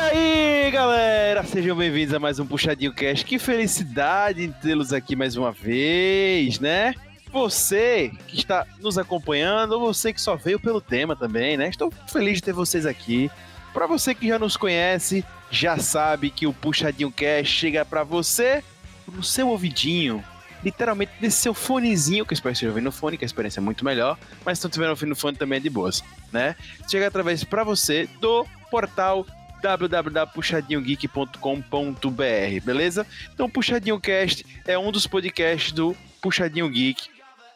aí, galera? Sejam bem-vindos a mais um Puxadinho Cast. Que felicidade tê-los aqui mais uma vez, né? Você que está nos acompanhando, ou você que só veio pelo tema também, né? Estou feliz de ter vocês aqui. Para você que já nos conhece, já sabe que o Puxadinho Cast chega para você no seu ouvidinho, literalmente nesse seu fonezinho, que eu espero que esteja ouvindo no fone, que a experiência é muito melhor, mas se não estiver ouvindo no fone também é de boas, né? Chega através para você do portal www.puxadinhogeek.com.br, beleza? Então, Puxadinho Cast é um dos podcasts do Puxadinho Geek.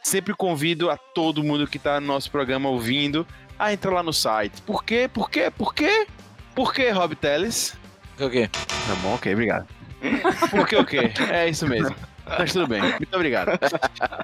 Sempre convido a todo mundo que está no nosso programa ouvindo a entrar lá no site. Por quê? Por quê? Por quê? Por quê, Rob Teles? O quê? Tá bom, ok, obrigado. Por que o quê? É isso mesmo. Mas tudo bem, muito obrigado.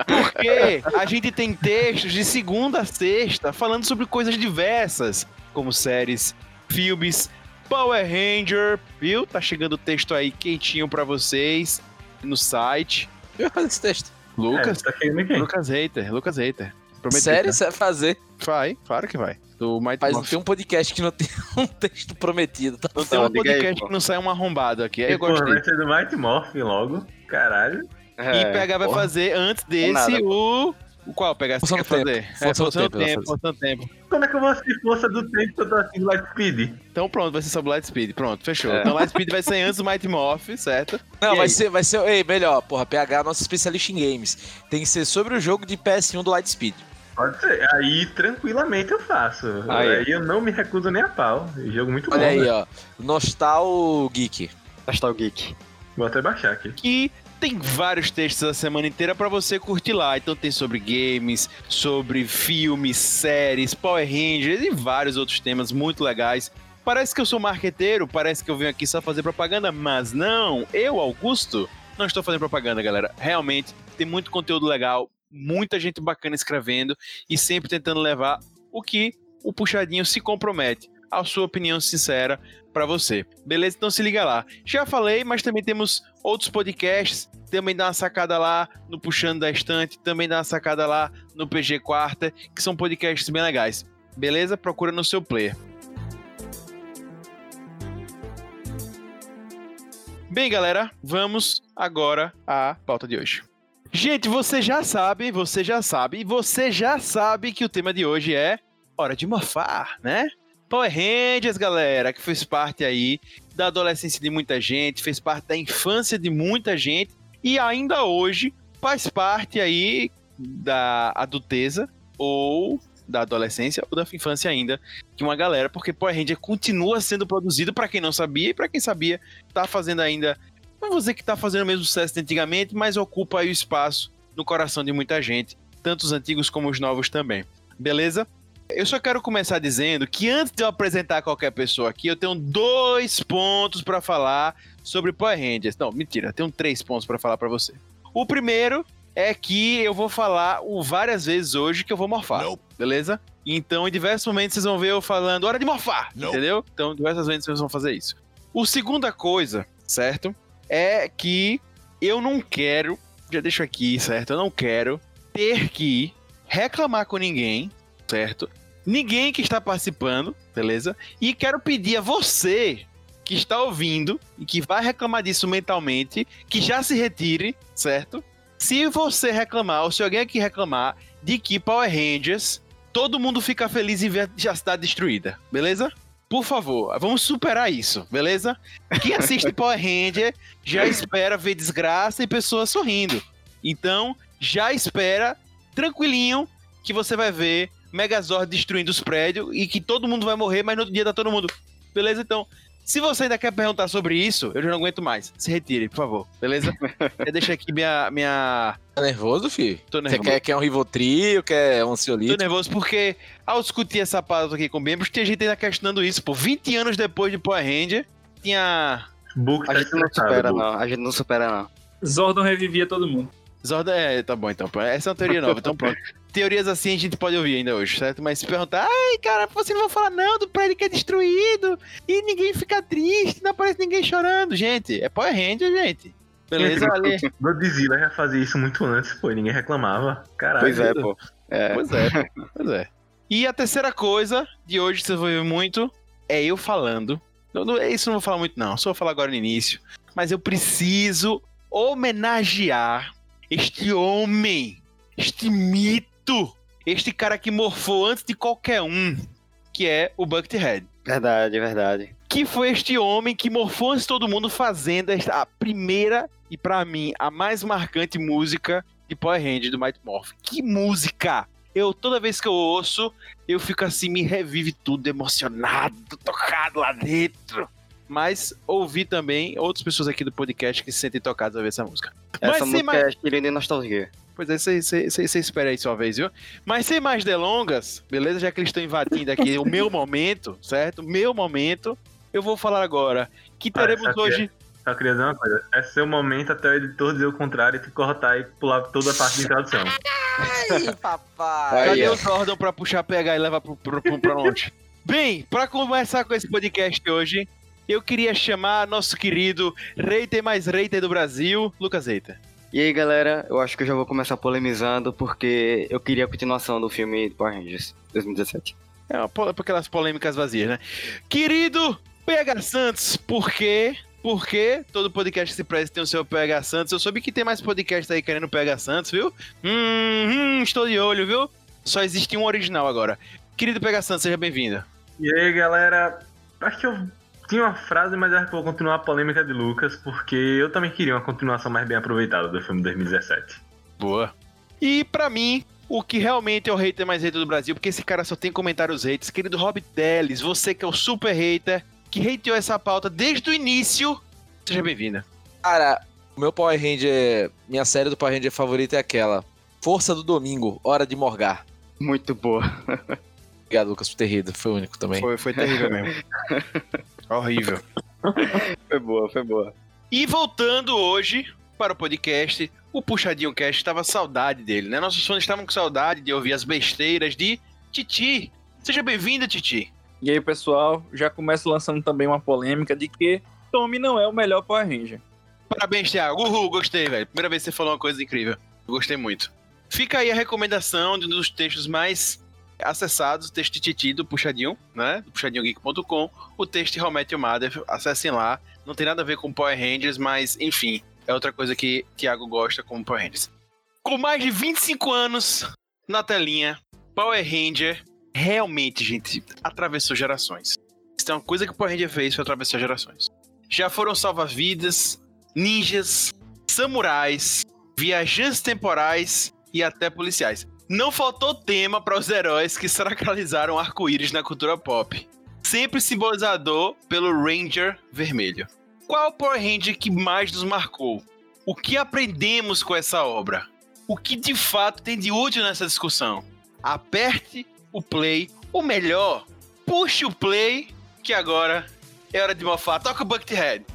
Porque a gente tem textos de segunda a sexta falando sobre coisas diversas, como séries, filmes, Power Ranger, viu? Tá chegando o texto aí quentinho para vocês no site. Eu vou fazer esse texto. Lucas, É, tá quem? Lucas Hater, Lucas Hater. Prometeu, Sério, né? você vai fazer? Vai, claro que vai. Do Mighty Mas não tem um podcast que não tem um texto prometido. Tá? Não tem um aí, podcast pô. que não sai um arrombado aqui. Aí eu pô, gostei. vai ser do Mighty Morphin logo. Caralho. E PH vai fazer antes desse nada, o. O qual, PH? Você Força quer fazer? Força é, força no tempo, tempo, força no tempo. Como é que eu vou assistir Força do Tempo se eu tô assistindo Lightspeed? Então pronto, vai ser sobre Lightspeed. Pronto, fechou. É. Então Lightspeed vai ser antes do Mighty Morph, certo? Não, E vai aí? ser, vai ser. Ei, melhor, porra, PH é nosso especialista em games. Tem que ser sobre o jogo de PS1 do Lightspeed. Pode ser. Aí, tranquilamente, eu faço. Aí. Aí, eu não me recuso nem a pau. Jogo muito Olha bom, aí, né? ó. Nostal Geek. Nostal Geek. Vou até baixar aqui. Que tem vários textos a semana inteira pra você curtir lá. Então tem sobre games, sobre filmes, séries, Power Rangers e vários outros temas muito legais. Parece que eu sou marqueteiro, parece que eu venho aqui só fazer propaganda, mas não. Eu, Augusto, não estou fazendo propaganda, galera. Realmente tem muito conteúdo legal, muita gente bacana escrevendo e sempre tentando levar o que o puxadinho se compromete, a sua opinião sincera pra você. Beleza? Então se liga lá. Já falei, mas também temos outros podcasts. Também dá uma sacada lá no Puxando da Estante, também dá uma sacada lá no PG Quarta, que são podcasts bem legais. Beleza? Procura no seu player. Bem, galera, vamos agora à pauta de hoje. Gente, você já sabe, você já sabe, você já sabe que o tema de hoje é Hora de Mofar, né? Power Rangers, galera, que fez parte aí da adolescência de muita gente, fez parte da infância de muita gente e ainda hoje faz parte aí da adulteza ou da adolescência ou da infância ainda de uma galera, porque Power Ranger continua sendo produzido para quem não sabia e para quem sabia tá fazendo ainda, não vou dizer que tá fazendo o mesmo sucesso de antigamente, mas ocupa aí o espaço no coração de muita gente, tanto os antigos como os novos também. Beleza? Eu só quero começar dizendo que antes de eu apresentar qualquer pessoa aqui, eu tenho dois pontos para falar sobre Power Rangers. Não, mentira, eu tenho três pontos para falar para você. O primeiro é que eu vou falar o várias vezes hoje que eu vou morfar, beleza? Então, em diversos momentos vocês vão ver eu falando hora de morfar, entendeu? Então, diversas vezes vocês vão fazer isso. O segunda coisa, certo? É que eu não quero, já deixo aqui, certo? Eu não quero ter que reclamar com ninguém, certo? Ninguém que está participando, beleza? E quero pedir a você que está ouvindo e que vai reclamar disso mentalmente, que já se retire, certo? Se você reclamar, ou se alguém aqui reclamar de que Power Rangers, todo mundo fica feliz em ver a cidade destruída, beleza? Por favor, vamos superar isso, beleza? Quem assiste Power Ranger já espera ver desgraça e pessoas sorrindo. Então, já espera tranquilinho que você vai ver Megazord destruindo os prédios e que todo mundo vai morrer, mas no outro dia tá todo mundo. Beleza? Então, se você ainda quer perguntar sobre isso, eu já não aguento mais. Se retire, por favor. Beleza? eu deixo aqui minha. minha... Tá nervoso, filho? Tô Você nervoso. quer, quer um Rivotril, quer um Tô ansiolito? nervoso porque, ao discutir essa pauta aqui com membros, tinha gente ainda questionando isso. Pô, 20 anos depois de Power Ranger, tinha. Book A tá gente não supera, Book. não. A gente não supera, não. Zordon revivia todo mundo. Zorda é, tá bom então. Essa é uma teoria nova, então pronto. Teorias assim a gente pode ouvir ainda hoje, certo? Mas se perguntar, ai, cara, você não vai falar não do prédio que é destruído e ninguém fica triste, não aparece ninguém chorando. Gente, é Power Ranger, gente. Beleza, ali. Godzilla já fazia isso muito antes, pô, ninguém reclamava. Caralho. Pois é, pô. É. Pois é, pois é. E a terceira coisa de hoje, que vocês vão ver muito, é eu falando Não, não, isso não vou falar muito, não. Só vou falar agora no início. Mas eu preciso homenagear este homem, este mito, este cara que morfou antes de qualquer um, que é o Buckethead. Verdade, verdade. Que foi este homem que morfou antes de todo mundo fazendo esta, a primeira e pra mim a mais marcante música de Power Hand do Mighty Morph. Que música! Eu toda vez que eu ouço, eu fico assim, me revive tudo emocionado, tocado lá dentro. Mas ouvi também outras pessoas aqui do podcast que se sentem tocadas ao ver essa música. Mas Essa sem música mais- é de nostalgia. Pois é, você espera aí sua vez, viu? Mas sem mais delongas, beleza? Já que eles estão invadindo aqui o meu momento, certo? O meu momento, eu vou falar agora que Ah, teremos aqui hoje. Só queria dizer uma coisa. É seu momento até o editor dizer o contrário e te cortar e pular toda a parte de introdução. Ai, papai. Cadê os órgãos pra puxar, pegar e levar pro, pro, pro, pra onde? Bem, pra começar com esse podcast hoje, eu queria chamar nosso querido Reiter mais Reiter do Brasil, Lucas Reiter. E aí, galera, eu acho que eu já vou começar polemizando porque eu queria a continuação do filme Power Rangers 2017. É uma, aquelas polêmicas vazias, né? Querido PH Santos, por quê? Porque todo podcast que se presta tem o seu PH Santos. Eu soube que tem mais podcast aí querendo PH Santos, viu? Hum, hum, estou de olho, viu? Só existe um original agora. Querido PH Santos, seja bem-vindo. E aí, galera, acho que eu tinha uma frase, mas acho que vou continuar a polêmica de Lucas, porque eu também queria uma continuação mais bem aproveitada do filme 2017. Boa. E pra mim, o que realmente é o hater mais hater do Brasil, porque esse cara só tem comentários haters. Querido Rob Teles, você que é o super hater, que hateou essa pauta desde o início, seja bem-vinda. Cara, o meu Power Ranger, minha série do Power Ranger favorita é aquela. Força do Domingo, Hora de Morgar. Muito boa. Obrigado, Lucas, por ter rido. Foi o único também. Foi, foi terrível mesmo. Horrível. Foi boa, foi boa. E voltando hoje para o podcast, o Puxadinho Cast estava saudade dele, né? Nossos fãs estavam com saudade de ouvir as besteiras de Titi. Seja bem-vinda, Titi. E aí, pessoal, já começo lançando também uma polêmica de que Tommy não é o melhor Power Ranger. Parabéns, Thiago. Uhul, gostei, velho. Primeira vez que você falou uma coisa incrível. Gostei muito. Fica aí a recomendação de um dos textos mais acessados, o texto de Titi do Puxadinho, né? Do puxadinhogeek.com. O texto de How I Met Your Mother. Acessem lá. Não tem nada a ver com Power Rangers, mas, enfim, é outra coisa que Thiago gosta como Power Rangers. Com mais de 25 anos na telinha, Power Ranger realmente, gente, atravessou gerações. É uma coisa que o Power Ranger fez, foi atravessar gerações. Já foram salva-vidas, ninjas, samurais, viajantes temporais e até policiais. Não faltou tema para os heróis que sacralizaram arco-íris na cultura pop. Sempre simbolizador pelo Ranger vermelho. Qual o Power Ranger que mais nos marcou? O que aprendemos com essa obra? O que de fato tem de útil nessa discussão? Aperte o play, ou melhor, puxe o play, que agora é hora de mofar. Toca o Buckethead.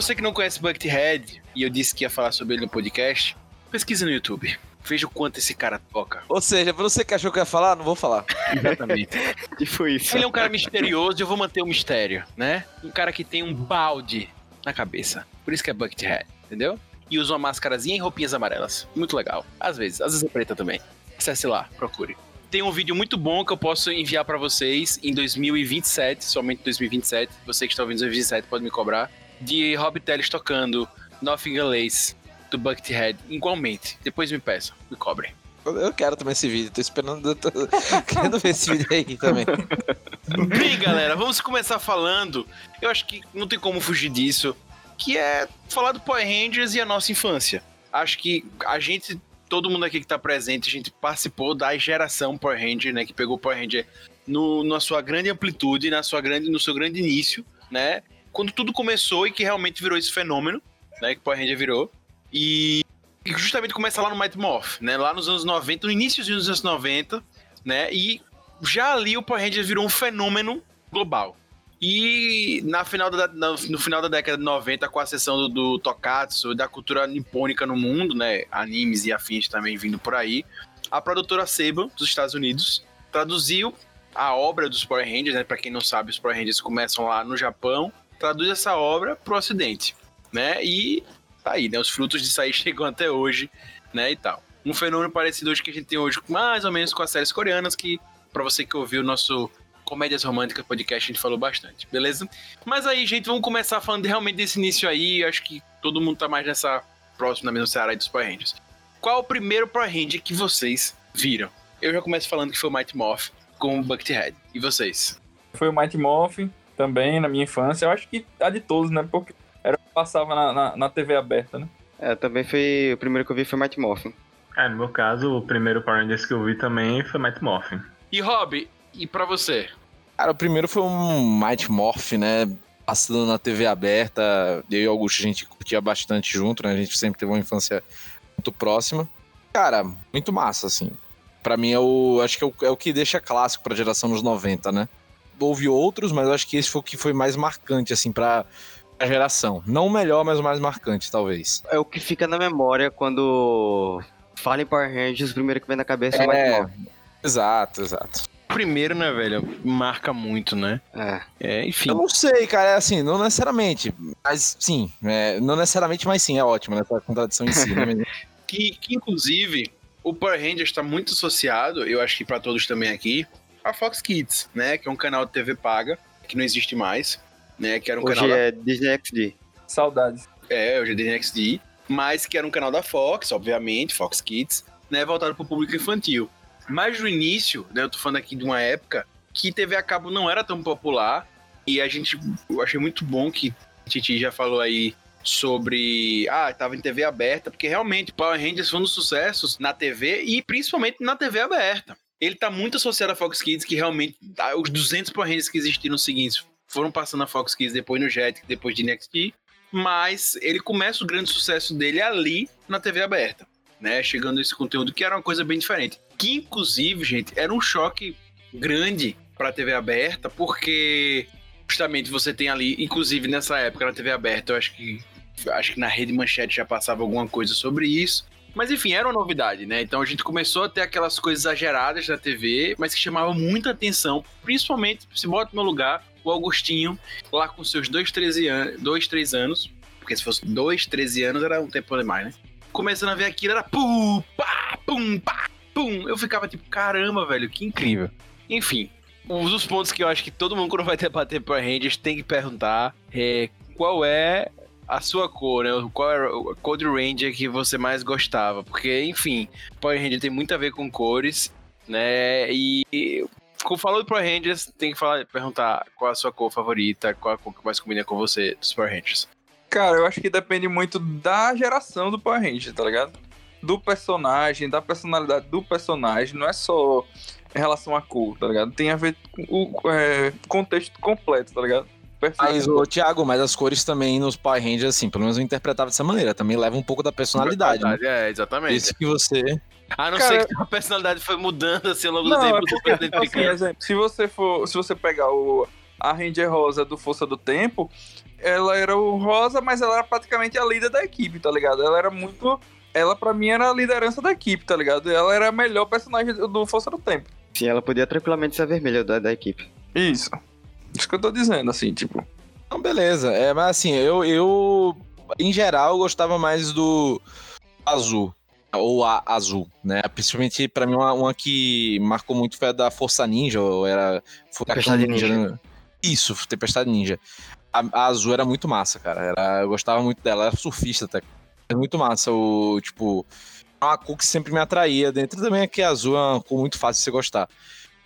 Você que não conhece Buckethead, e eu disse que ia falar sobre ele no podcast, pesquise no YouTube. Veja o quanto esse cara toca. Ou seja, pra você que achou que eu ia falar, não vou falar. Exatamente. Tipo isso. Ele é um cara misterioso e eu vou manter o mistério, né? Um cara que tem um balde na cabeça. Por isso que é Buckethead, entendeu? E usa uma máscarazinha e roupinhas amarelas. Muito legal. Às vezes, às vezes é preta também. Acesse lá, procure. Tem um vídeo muito bom que eu posso enviar pra vocês em 2027, somente 2027. Você que está ouvindo em 2027 pode me cobrar. De Rob Teles tocando Nothing Lace do Buckethead igualmente. Depois me peçam, me cobrem. Eu- quero também esse vídeo, tô esperando. eu Tô... Querendo ver esse vídeo aí também. Bem, galera, vamos começar falando. Eu acho que não tem como fugir disso. Que é falar do Power Rangers e a nossa infância. Acho que a gente, todo mundo aqui que tá presente, a gente participou da geração Power Ranger, né? Que pegou o Power Ranger no, na sua grande amplitude, na sua grande, no seu grande início, né? Quando tudo começou e que realmente virou esse fenômeno, né? Que Power Ranger virou. E, e justamente começa lá no Mighty Morph, né? Lá nos anos 90, no início dos anos 90, né? E já ali o Power Ranger virou um fenômeno global. E na final da, no, no final da década de 90, com a sessão do, do Tokatsu, da cultura nipônica no mundo, né? Animes e afins também vindo por aí, a produtora Seba, dos Estados Unidos, traduziu a obra dos Power Rangers, né? Pra quem não sabe, os Power Rangers começam lá no Japão, traduz essa obra pro ocidente, né? E tá aí, né? Os frutos disso aí chegam até hoje, né? E tal. Um fenômeno parecido hoje que a gente tem hoje, mais ou menos com as séries coreanas, que para você que ouviu o nosso Comédias Românticas podcast, a gente falou bastante, beleza? Mas aí, gente, vamos começar falando realmente desse início aí. Acho que todo mundo tá mais nessa próxima na mesma seara dos Power Rangers. Qual o primeiro Power Ranger que vocês viram? Eu já começo falando que foi o Mighty Morph com o Buckethead. E vocês? Foi o Mighty Morphin também na minha infância. Eu acho que a de todos, né? Porque era o que passava na, na, na TV aberta, né? É, também foi. O primeiro que eu vi foi Mighty Morphin. É, no meu caso, o primeiro Power Rangers que eu vi também foi Mighty Morphin. E Rob, e pra você? Cara, o primeiro foi um Mighty Morph, né? Passando na TV aberta. Eu e o Augusto a gente curtia bastante junto, né? A gente sempre teve uma infância muito próxima. Cara, muito massa, assim. Pra mim é o. Acho que é o, é o que deixa clássico pra geração dos 90, né? Houve outros, mas eu acho que esse foi o que foi mais marcante, assim, pra a geração. Não o melhor, mas o mais marcante, talvez. É o que fica na memória quando fala em Power Rangers, o primeiro que vem na cabeça é, o É, Morphin. exato, exato. Primeiro, né, velho? Marca muito, né? É. É, enfim. Eu não sei, cara, é assim, não necessariamente, mas sim, é, não necessariamente, mas sim, é ótimo, né, essa contradição em si, né? que, que inclusive o Power Rangers está muito associado, eu acho que para todos também aqui, a Fox Kids, né? Que é um canal de TV paga, que não existe mais, né? Que era um Hoje canal. da- é Disney XD. Saudades. É, hoje é Disney XD, mas que era um canal da Fox, obviamente, Fox Kids, né? Voltado para o público infantil. Mas no início, né? Eu tô falando aqui de uma época que TV a cabo não era tão popular e a gente, eu achei muito bom que Titi já falou aí sobre. Ah, tava em TV aberta, porque realmente Power Rangers foi um dos sucessos na TV e principalmente na TV aberta. Ele tá muito associado à Fox Kids, que realmente. ah, Os 200 Power Rangers que existiram seguintes foram passando na Fox Kids, depois no Jet, depois de NXT. Mas ele começa o grande sucesso dele ali na TV aberta, né? Chegando esse conteúdo que era uma coisa bem diferente. Que inclusive, gente, era um choque grande pra TV aberta, porque justamente você tem ali, inclusive nessa época na TV aberta, eu acho que acho que na Rede Manchete já passava alguma coisa sobre isso. Mas enfim, era uma novidade, né? Então a gente começou a ter aquelas coisas exageradas na TV, mas que chamavam muita atenção, principalmente, se bota no meu lugar, o Augustinho, lá com seus dois, 13 anos, dois, três anos, porque se fosse dois, 13 anos era um tempo demais, né? Começando a ver aquilo, era pum, pá, pum, pá, pum. Eu ficava tipo, caramba, velho, que incrível. Enfim, um dos pontos que eu acho que todo mundo quando vai debater Power Rangers tem que perguntar é qual é a sua cor, né? Qual era a cor de Ranger que você mais gostava? Porque, enfim, Power Ranger tem muito a ver com cores, né? E quando falou do Power Rangers, tem que falar, perguntar qual a sua cor favorita, qual a cor que mais combina com você dos Power Rangers. Cara, eu acho que depende muito da geração do Power Ranger, tá ligado? Do personagem, da personalidade do personagem, não é só em relação à cor, tá ligado? Tem a ver com o é, contexto completo, tá ligado? Perfeito. Mas, ô, Thiago, mas as cores também nos Power Rangers, assim, pelo menos eu interpretava dessa maneira, também leva um pouco da personalidade, né? É, exatamente. Isso que você... A não Cara- ser que a personalidade foi mudando assim ao longo do Não, tempo. é porque, assim, exemplo, se você for, se você pegar o a Ranger Rosa do Força do Tempo, ela era o rosa, mas ela era praticamente a líder da equipe, tá ligado? Ela era muito, ela pra mim era a liderança da equipe, tá ligado? Ela era a melhor personagem do do Força do Tempo. Sim, ela podia tranquilamente ser a vermelha da, da equipe. Isso. Isso que eu tô dizendo, assim, tipo. Não, beleza. É, mas assim, eu, eu, em geral, eu gostava mais do azul. Ou a azul, né? Principalmente pra mim, uma, uma que marcou muito foi a da Força Ninja, ou era Tempestade Ninja. Ninja. né? Isso, Tempestade Ninja. A, a azul era muito massa, cara. Era, eu gostava muito dela, era surfista até. Era muito massa, o tipo. É uma cor que sempre me atraía. Dentro também é que a azul é uma cor muito fácil de você gostar.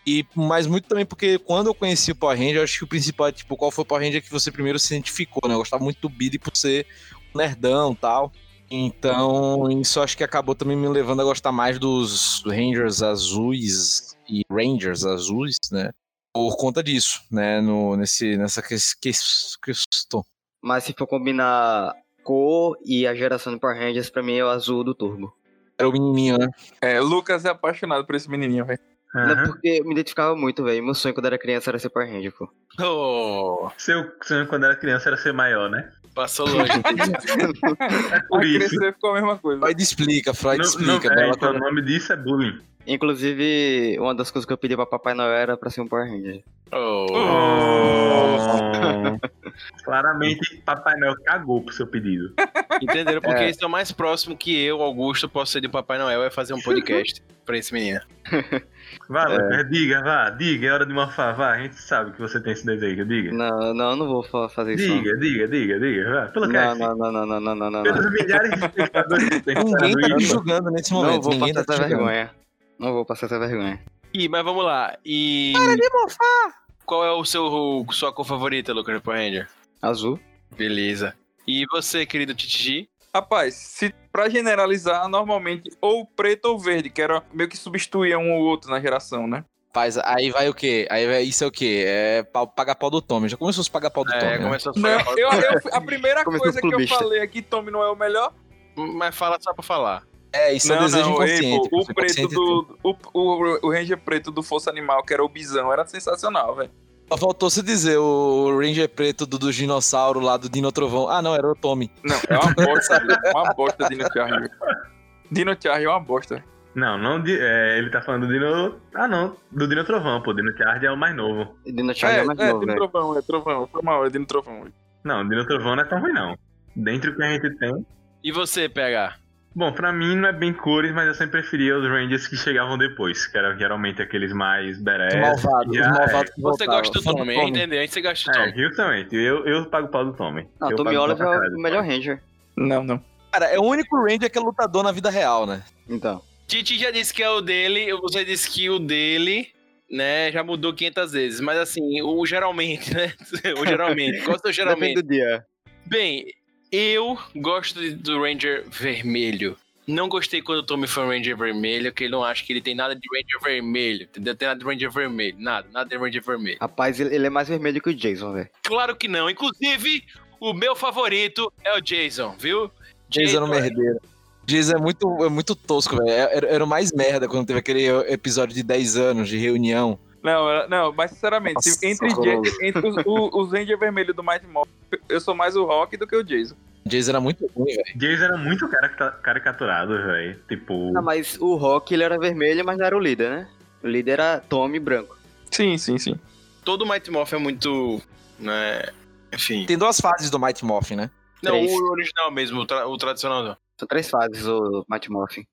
E, mas muito também porque quando eu conheci o Power Ranger, eu acho que o principal é, tipo, qual foi o Power Ranger que você primeiro se identificou, né? Eu gostava muito do Billy por ser um nerdão e tal. Então, isso acho que acabou também me levando a gostar mais dos Rangers azuis e Rangers azuis, né? Por conta disso, né? No, nesse, nessa ques- ques- questão. Mas se for combinar cor e a geração do Power Rangers, pra mim é o azul do Turbo. Era o menininho, né? É, Lucas é apaixonado por esse menininho, velho. Não, Aham. porque eu me identificava muito, velho. Meu sonho quando era criança era ser Power Ranger, pô. Oh, Seu sonho quando era criança era ser maior, né? passou longe. É por isso. crescer ficou a mesma coisa. Freud explica, Freud Não, não, explica. é, Bela então, o nome disso é bullying. Inclusive, uma das coisas que eu pedi pra Papai Noel era pra ser um Power Ranger. Oh. Oh. Claramente, Papai Noel cagou pro seu pedido. Entenderam? Porque É. esse é o mais próximo que eu, Augusto, posso ser de Papai Noel é fazer um podcast pra esse menino. Vá, Lucas, diga, vá, diga, é hora de mofar, vá, a gente sabe que você tem esse desejo, diga. Não, não, eu não vou fa- fazer isso. não. Diga, diga, diga, diga, vá, pelo Não, não, não, não, não, não, não, não. Pelos milhares de espectadores que tem Ninguém tá isso. julgando nesse Não momento. vou Ninguém passar tá essa vergonha. Não vou passar essa vergonha. Ih, mas vamos lá. E. Qual é o seu sua cor favorita, Lucas Power Ranger? Azul. Beleza. E você, querido Titigi? Rapaz, se pra generalizar, normalmente ou preto ou verde, que era meio que substituía um ou outro na geração, né? Rapaz, aí vai o quê? Aí vai, isso é o quê? É pagar pau do Tommy. Já começou os pagar pau do Tommy, É, né? começou a Não, falar. eu, eu- a primeira coisa que eu falei aqui, Tommy não é o melhor. Mas fala só pra falar. É, isso é não, desejo não, ei, inconsciente. pô, Você o preto do. O, o, o Ranger preto do Força Animal, que era o Bisão, era sensacional, velho. Só faltou você dizer o Ranger preto do, do dinossauro lá do Dino Trovão. Ah, não, era o Tommy. Não, é uma bosta, velho. uma bosta Dino Charge. Dino Charge é uma bosta. Não, não, de- é, ele tá falando do Dino... Ah, não, do Dino Trovão, pô, Dino Charge é o mais novo. Dino Charge é, É, mais é, novo, Dino velho. Trovão, é Trovão. Foi mal, é Dino Trovão. Não, o Dino Trovão não é tão ruim, não. Dentre o que a gente tem... E você, PH? Bom, pra mim não é bem cores, mas eu sempre preferia os Rangers que chegavam depois, que eram geralmente aqueles mais Os badass. malvados, os malvados que Você gosta do Tommy, entendeu? A gente você gosta do É, Tommy. justamente. Eu, eu pago o pau do Tommy. Não, eu Tommy Oliver é o melhor. Ranger. Não, não. Cara, é o único Ranger que é lutador na vida real, né? Então. Titi já disse que é o dele, você disse que o dele, né, já mudou 500 vezes. Mas assim, o geralmente, né? O geralmente. Qual é o seu geralmente? Depende do dia. Bem, eu gosto do Ranger vermelho. Não gostei quando o Tommy foi um Ranger vermelho, porque ele não acha que ele tem nada de Ranger vermelho, entendeu? Tem nada de Ranger vermelho, nada, nada de Ranger vermelho. Rapaz, ele, é mais vermelho que o Jason, velho. Claro que não. Inclusive, o meu favorito é o Jason, viu? Jason no merdeiro. Jason é muito, é muito tosco, velho. Era, era o mais merda quando teve aquele episódio de 10 anos de reunião. Não, era- não, mas sinceramente, Nossa, entre, entre os, o- os Ranger vermelho do Mighty Morphin, eu sou mais o Rock do que o Jason. Jason era muito ruim, velho. Jason era muito carica- caricaturado, velho. Tipo. Não, mas o Rock, ele era vermelho, mas não era o líder, né? O líder era Tommy branco. Sim, sim, sim. Todo Mighty Morphin é muito, né, enfim. Tem duas fases do Mighty Morphin, né? Não, Três. o original mesmo, o, tra- o tradicional não. São três fases, o Mighty Morphin.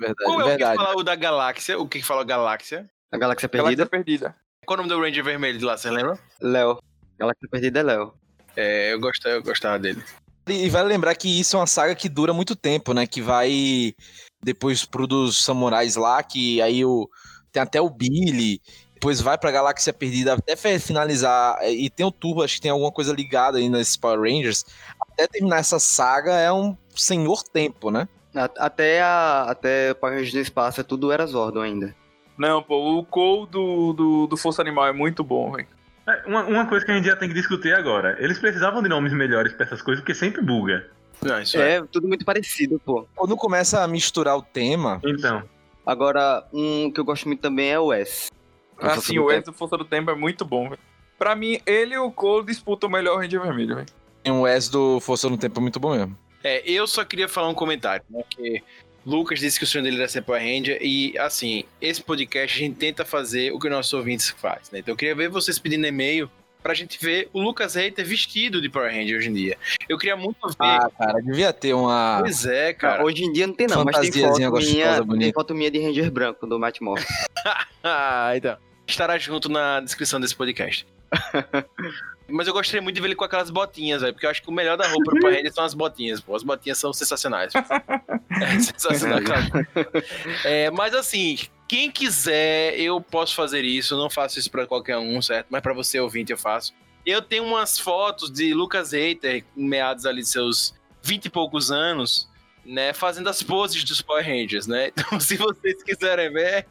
Verdade, Qual é o que verdade. fala o da galáxia? O que fala Galáxia? A Galáxia Galáxia Perdida, Perdida. Qual é o nome do Ranger vermelho de lá, você lembra? Léo. Galáxia Perdida é Léo. É, eu gostava, eu gostava dele. E vale lembrar que isso é uma saga que dura muito tempo, né? Que vai depois pro dos samurais lá, que aí o tem até o Billy, depois vai pra Galáxia Perdida até finalizar. E tem o Turbo, acho que tem alguma coisa ligada aí nesses Power Rangers. Até terminar essa saga é um senhor tempo, né? Até, a, até o Power Rangers do Espaço, é tudo era Zordon ainda. Não, pô, o Cole do, do, do Força Animal é muito bom, velho. É, Uma, uma coisa que a gente já tem que discutir agora. Eles precisavam de nomes melhores pra essas coisas, porque sempre buga. Não, isso é. É, tudo muito parecido, pô. Quando começa a misturar o tema, Então. Agora, um que eu gosto muito também é o S. Assim, o Wes do Força do Tempo é muito bom, velho. Pra mim, ele e o Cole disputam o melhor Ranger vermelho, velho. um S do Força no Tempo muito bom mesmo. É, eu só queria falar um comentário, né? Que Lucas disse que o sonho dele era ser Power Ranger e, assim, esse podcast a gente tenta fazer o que nossos ouvintes faz, né? Então eu queria ver vocês pedindo e-mail pra gente ver o Lucas Reiter vestido de Power Ranger hoje em dia. Eu queria muito ver. Ah, cara, devia ter uma. pois é, Cara, cara. hoje em dia não tem não, mas tem Fantasiazinha foto, gostosa, minha, tem bonita. foto minha de Ranger branco do Mighty Morphin. Ah, então. Estará junto na descrição desse podcast. Mas eu gostaria muito de ver ele com aquelas botinhas, velho, porque eu acho que o melhor da roupa do Power Ranger são as botinhas, pô. As botinhas são sensacionais. É sensacional, cara. É, mas assim, quem quiser, eu posso fazer isso. Eu não faço isso pra qualquer um, certo? Mas pra você ouvinte, eu faço. Eu tenho umas fotos de Lucas Reiter, meados ali de seus 20 e poucos anos, né? Fazendo as poses dos Power Rangers, né? Então, se vocês quiserem ver,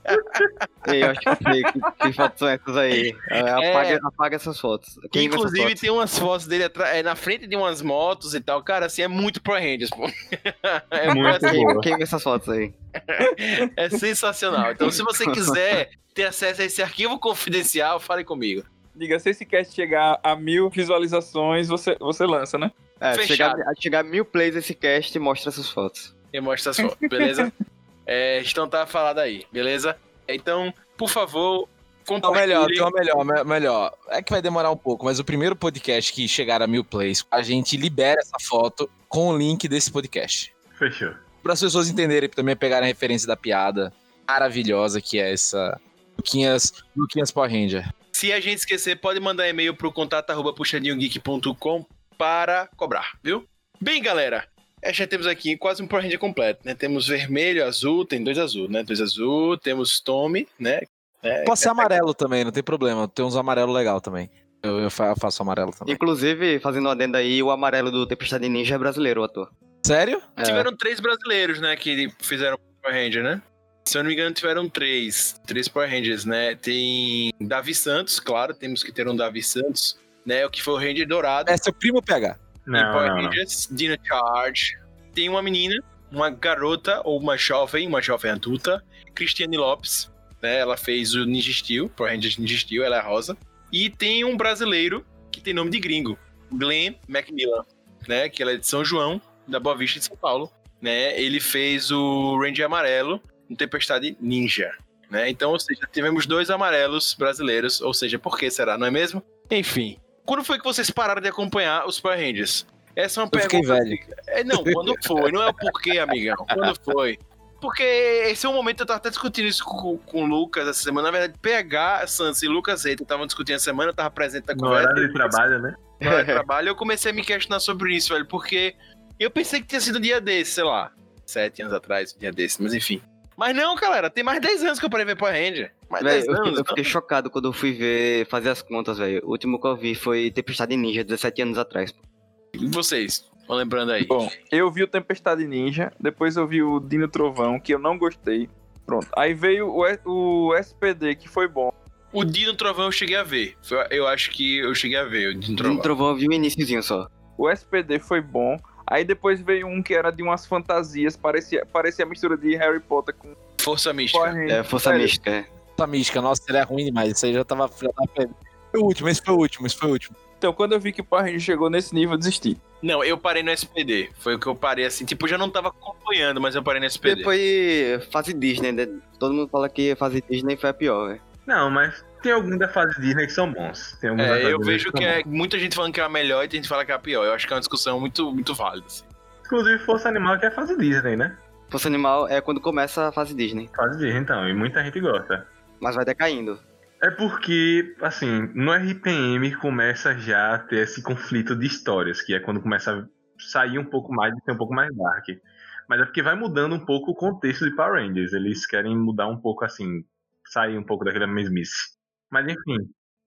Ei, eu acho que eu sei que, que fotos são essas aí. É, Apaga, apaga essas fotos. Quem Inclusive, fotos? tem umas fotos dele é, na frente de umas motos e tal. Cara, assim, é muito Power Rangers, pô. É, Muito assim, boa. Quem vê essas fotos aí? é sensacional. Então, se você quiser ter acesso a esse arquivo confidencial, fale comigo. Diga, se esse cast chegar a mil visualizações, você, você lança, né? É, chegar, a chegar a mil plays esse cast mostra essas fotos. E mostra as fotos, beleza? é, então tá falado aí, beleza? Então, por favor, Não, compartilhe. melhor, tem uma melhor, me- melhor. É que vai demorar um pouco, mas o primeiro podcast que chegar a mil plays, a gente libera essa foto com o link desse podcast. Fechou. Para as pessoas entenderem, também pegarem a referência da piada maravilhosa que é essa Luquinhas, Luquinhas Power Ranger. Se a gente esquecer, pode mandar e-mail pro contato arroba puxadinhogeek.com para cobrar, viu? Bem, galera, é, já temos aqui quase um Power Ranger completo, né? Temos vermelho, azul, tem dois azul, né? Dois azul, temos Tommy, né? É, Pode ser amarelo também, não tem problema. Tem uns amarelo legal também. Eu, eu fa- faço amarelo também. Inclusive, fazendo um adendo aí, o amarelo do Tempestade Ninja é brasileiro, o ator. Sério? É. Tiveram três brasileiros, né, que fizeram Power Ranger, né? Se eu não me engano, tiveram três. Três Power Rangers, né? Tem Davi Santos, claro, temos que ter um Davi Santos, né? O que foi o Ranger Dourado. É seu primo PH. Não, Power não, não. Rangers, Dino Charge. Tem uma menina, uma garota ou uma jovem, uma jovem adulta, Cristiane Lopes, né? Ela fez o Ninja Steel, Power Rangers Ninja Steel, ela é rosa. E tem um brasileiro que tem nome de gringo, Glenn Macmillan, né? Que ela é de São João, da Boa Vista de São Paulo, né? Ele fez o Ranger Amarelo no Tempestade Ninja, né? Então, ou seja, tivemos dois amarelos brasileiros, ou seja, por que será, não é mesmo? Enfim, quando foi que vocês pararam de acompanhar os Power Rangers? Essa é uma Eu fiquei pergunta. velho. É, não, quando foi, não é o porquê, amigão. Quando foi? Porque esse é um momento, eu tava até discutindo isso com, com o Lucas essa semana. Na verdade, PH, Sans e Lucas Reito estavam discutindo essa semana, eu tava presente na No conversa. horário de trabalho, né? No horário de trabalho, eu comecei a me questionar sobre isso, velho, porque eu pensei que tinha sido um dia desse, sei lá, sete anos atrás, um dia desse, mas enfim. Mas não, galera, tem mais de 10 anos que eu parei de ver Power Ranger. Mais de Véi, 10 eu, fiquei- anos. eu fiquei chocado quando eu fui ver, fazer as contas, velho. O último que eu vi foi Tempestade Ninja, 17 anos atrás. E vocês? Vão lembrando aí. Bom, eu vi o Tempestade Ninja, depois eu vi o Dino Trovão, que eu não gostei. Pronto. Aí veio o, o SPD, que foi bom. O Dino Trovão eu cheguei a ver. Eu acho que eu cheguei a ver o Dino Trovão. Dino Trovão eu vi o iníciozinho só. O SPD foi bom. Aí depois veio um que era de umas fantasias, parecia, parecia a mistura de Harry Potter com Força Mística. Rangers. É, Força Sério, Mística, é. Essa mística, nossa, ele é ruim demais. Isso aí já tava. Já tava perdido. Foi o último, esse foi o último, esse foi o último. Então, quando eu vi que o Power Ranger chegou nesse nível, eu desisti. Não, eu parei no SPD. Foi o que eu parei assim. Tipo, já não tava acompanhando, mas eu parei no SPD. Depois fase Disney, né? Todo mundo fala que a fase Disney foi a pior, velho. Não, mas tem alguns da fase Disney que são bons. Tem alguns É, eu vejo que bons. é muita gente falando que é a melhor e tem gente falando que é a pior. Eu acho que é uma discussão muito, muito válida. assim. Inclusive Força Animal que é a fase Disney, né? Força Animal é quando começa a fase Disney, Fase Disney, então. E muita gente gosta. mas vai decaindo. É porque, assim, no RPM começa já a ter esse conflito de histórias, que é quando começa a sair um pouco mais, de ser um pouco mais dark. Mas é porque vai mudando um pouco o contexto de Power Rangers. Eles querem mudar um pouco, assim, sair um pouco daquela mesmice. Mas enfim,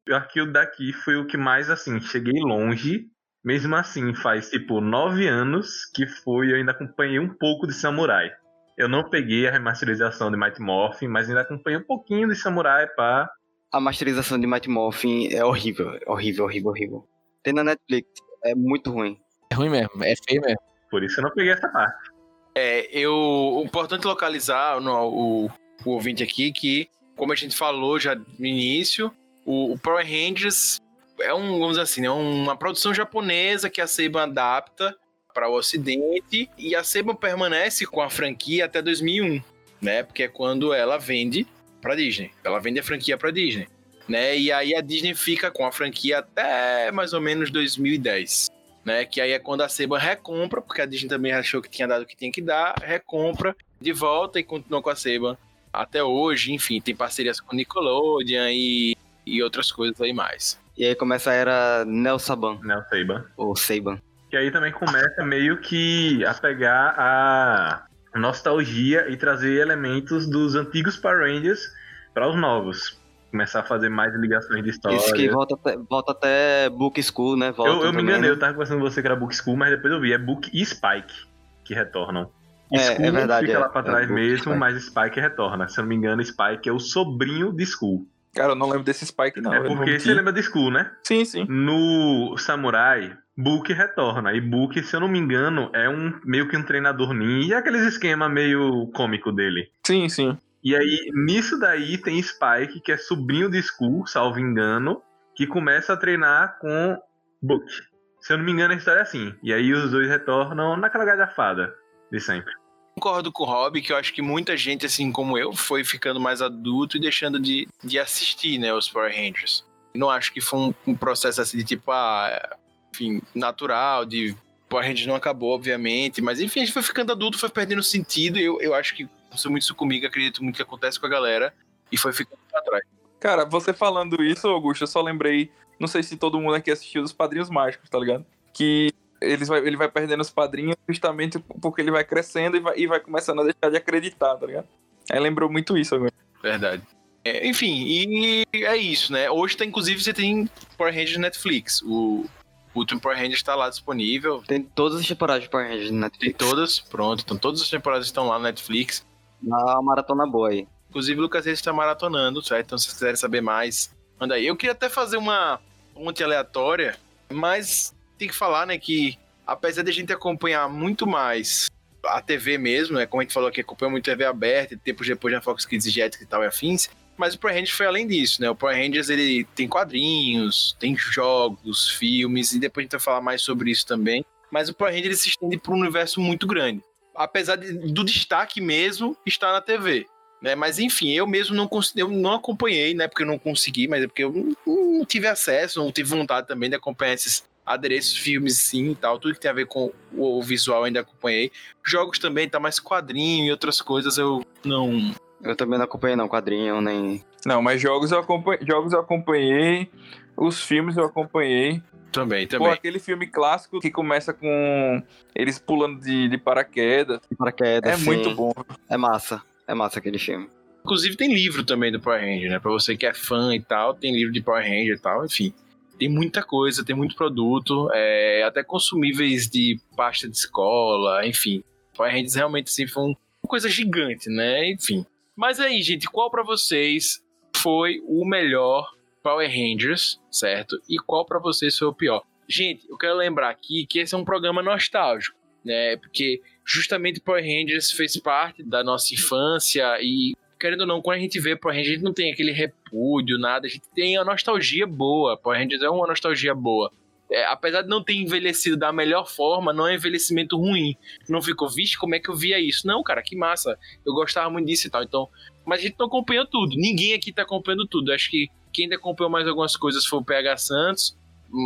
eu acho que o daqui foi o que mais, assim, cheguei longe. Mesmo assim, faz tipo nove anos que foi, eu ainda acompanhei um pouco de Samurai. Eu não peguei a remasterização de Mighty Morphin, mas ainda acompanhei um pouquinho de Samurai pra A masterização de Mighty Morphin é horrível, é horrível, horrível, horrível. Tem na Netflix, é muito ruim. É ruim mesmo, é feio mesmo. Por isso eu não peguei essa parte. É, eu. O importante localizar no, o, o ouvinte aqui que, como a gente falou já no início, o, o Power Rangers é um, vamos assim, é uma produção japonesa que a Seiban adapta para o ocidente e a Seiban permanece com a franquia até 2001, né? Porque é quando ela vende para Disney. Ela vende a franquia para Disney, né? E aí a Disney fica com a franquia até mais ou menos 2010 né? Que aí é quando a Seba recompra, porque a Disney também achou que tinha dado o que tinha que dar, recompra de volta e continua com a Seba até hoje. Enfim, tem parcerias com Nickelodeon e, e outras coisas aí mais. E aí começa a era Nel Saban, o Seiban. ou Seiban. Que aí também começa meio que a pegar a nostalgia e trazer elementos dos antigos Power Rangers para os novos. Começar a fazer mais ligações de história. Isso que volta até, volta até Book School, né? Volta eu, eu me também, enganei, né? eu tava conversando com você que era Book School, mas depois eu vi, é Book e Spike que retornam. É, School é verdade, fica é. lá pra É trás mesmo, Spike. mas Spike retorna. Se eu não me engano, Spike é o sobrinho de School. Cara, eu não lembro desse Spike, não. é porque você lembra de School, né? Sim, sim. No Samurai, Book retorna. E Book, se eu não me engano, é um meio que um treinador ninja. E aqueles esquema meio cômico dele. Sim, sim. E aí, nisso daí, tem Spike, que é sobrinho de Skull, salvo engano, que começa a treinar com Book. Se eu não me engano, a história é assim. E aí os dois retornam naquela galhafada de sempre. Concordo com o Rob, que eu acho que muita gente, assim como eu, foi ficando mais adulto e deixando de, de assistir, né, os Power Rangers. Não acho que foi um, um processo assim de tipo, ah, enfim, natural, de Power Rangers não acabou, obviamente, mas enfim, a gente foi ficando adulto, foi perdendo sentido, eu, eu acho que aconteceu muito isso comigo, acredito muito que acontece com a galera, e foi ficando pra trás. Cara, você falando isso, Augusto, eu só lembrei, não sei se todo mundo aqui assistiu os Padrinhos Mágicos, tá ligado? Que eles vai, ele vai perdendo os padrinhos justamente porque ele vai crescendo e vai, e vai começando a deixar de acreditar, tá ligado? Aí lembrou muito isso agora. Verdade. É, enfim, e é isso, né? Hoje, tá, inclusive, você tem Power Rangers Netflix. O, o último Power Rangers está lá disponível. Tem todas as temporadas de Power Rangers na Tem Netflix. todas, pronto. Então todas as temporadas estão lá no Netflix. Uma maratona boa aí. Inclusive o Lucas Reis está maratonando, certo? Então se vocês quiserem saber mais, manda aí. Eu queria até fazer uma ponte aleatória, mas tem que falar, né, que apesar de a gente acompanhar muito mais a TV mesmo, né, como a gente falou aqui, acompanha muito TV aberta, e tempos depois na Fox Kids Jetix e tal e afins, mas o Power Rangers foi além disso, né? O Power Rangers ele tem quadrinhos, tem jogos, filmes, e depois a gente vai falar mais sobre isso também. Mas o Power Rangers ele se estende para um universo muito grande. Apesar de- do destaque mesmo estar na TV. Né? Mas enfim, eu mesmo não, eu não acompanhei, né? Porque eu não consegui, mas é porque eu não, não tive acesso, não tive vontade também de acompanhar esses adereços, filmes sim e tal. Tudo que tem a ver com o, visual eu ainda acompanhei. Jogos também, tá mais quadrinho e outras coisas eu não, Eu também não acompanhei não, quadrinho, nem... Não, mas jogos eu acompanhei, jogos eu acompanhei os filmes eu acompanhei. Também, Pô, também. aquele filme clássico que começa com eles pulando de, de paraquedas. Paraquedas, É sim. muito bom. É massa. É massa aquele filme. Inclusive tem livro também do Power Ranger, né? Pra você que é fã e tal, tem livro de Power Ranger e tal, enfim. Tem muita coisa, tem muito produto, é, até consumíveis de pasta de escola, enfim. Power Rangers realmente assim, foi um- uma coisa gigante, né? Enfim. Mas aí, gente, qual pra vocês foi o melhor Power Rangers, certo? E qual pra vocês foi o pior? Gente, eu quero lembrar aqui que esse é um programa nostálgico, né? Porque justamente Power Rangers fez parte da nossa infância e querendo ou não, quando a gente vê Power Rangers, a gente não tem aquele repúdio, nada, a gente tem a nostalgia boa. Power Rangers é uma nostalgia boa. É, apesar de não ter envelhecido da melhor forma, não é envelhecimento ruim. Não ficou, vixe, como é que eu via isso? Não, cara, que massa. Eu gostava muito disso e tal. Então, mas a gente não acompanhou tudo. Ninguém aqui tá acompanhando tudo. Acho que quem ainda acompanhou mais algumas coisas foi o PH Santos.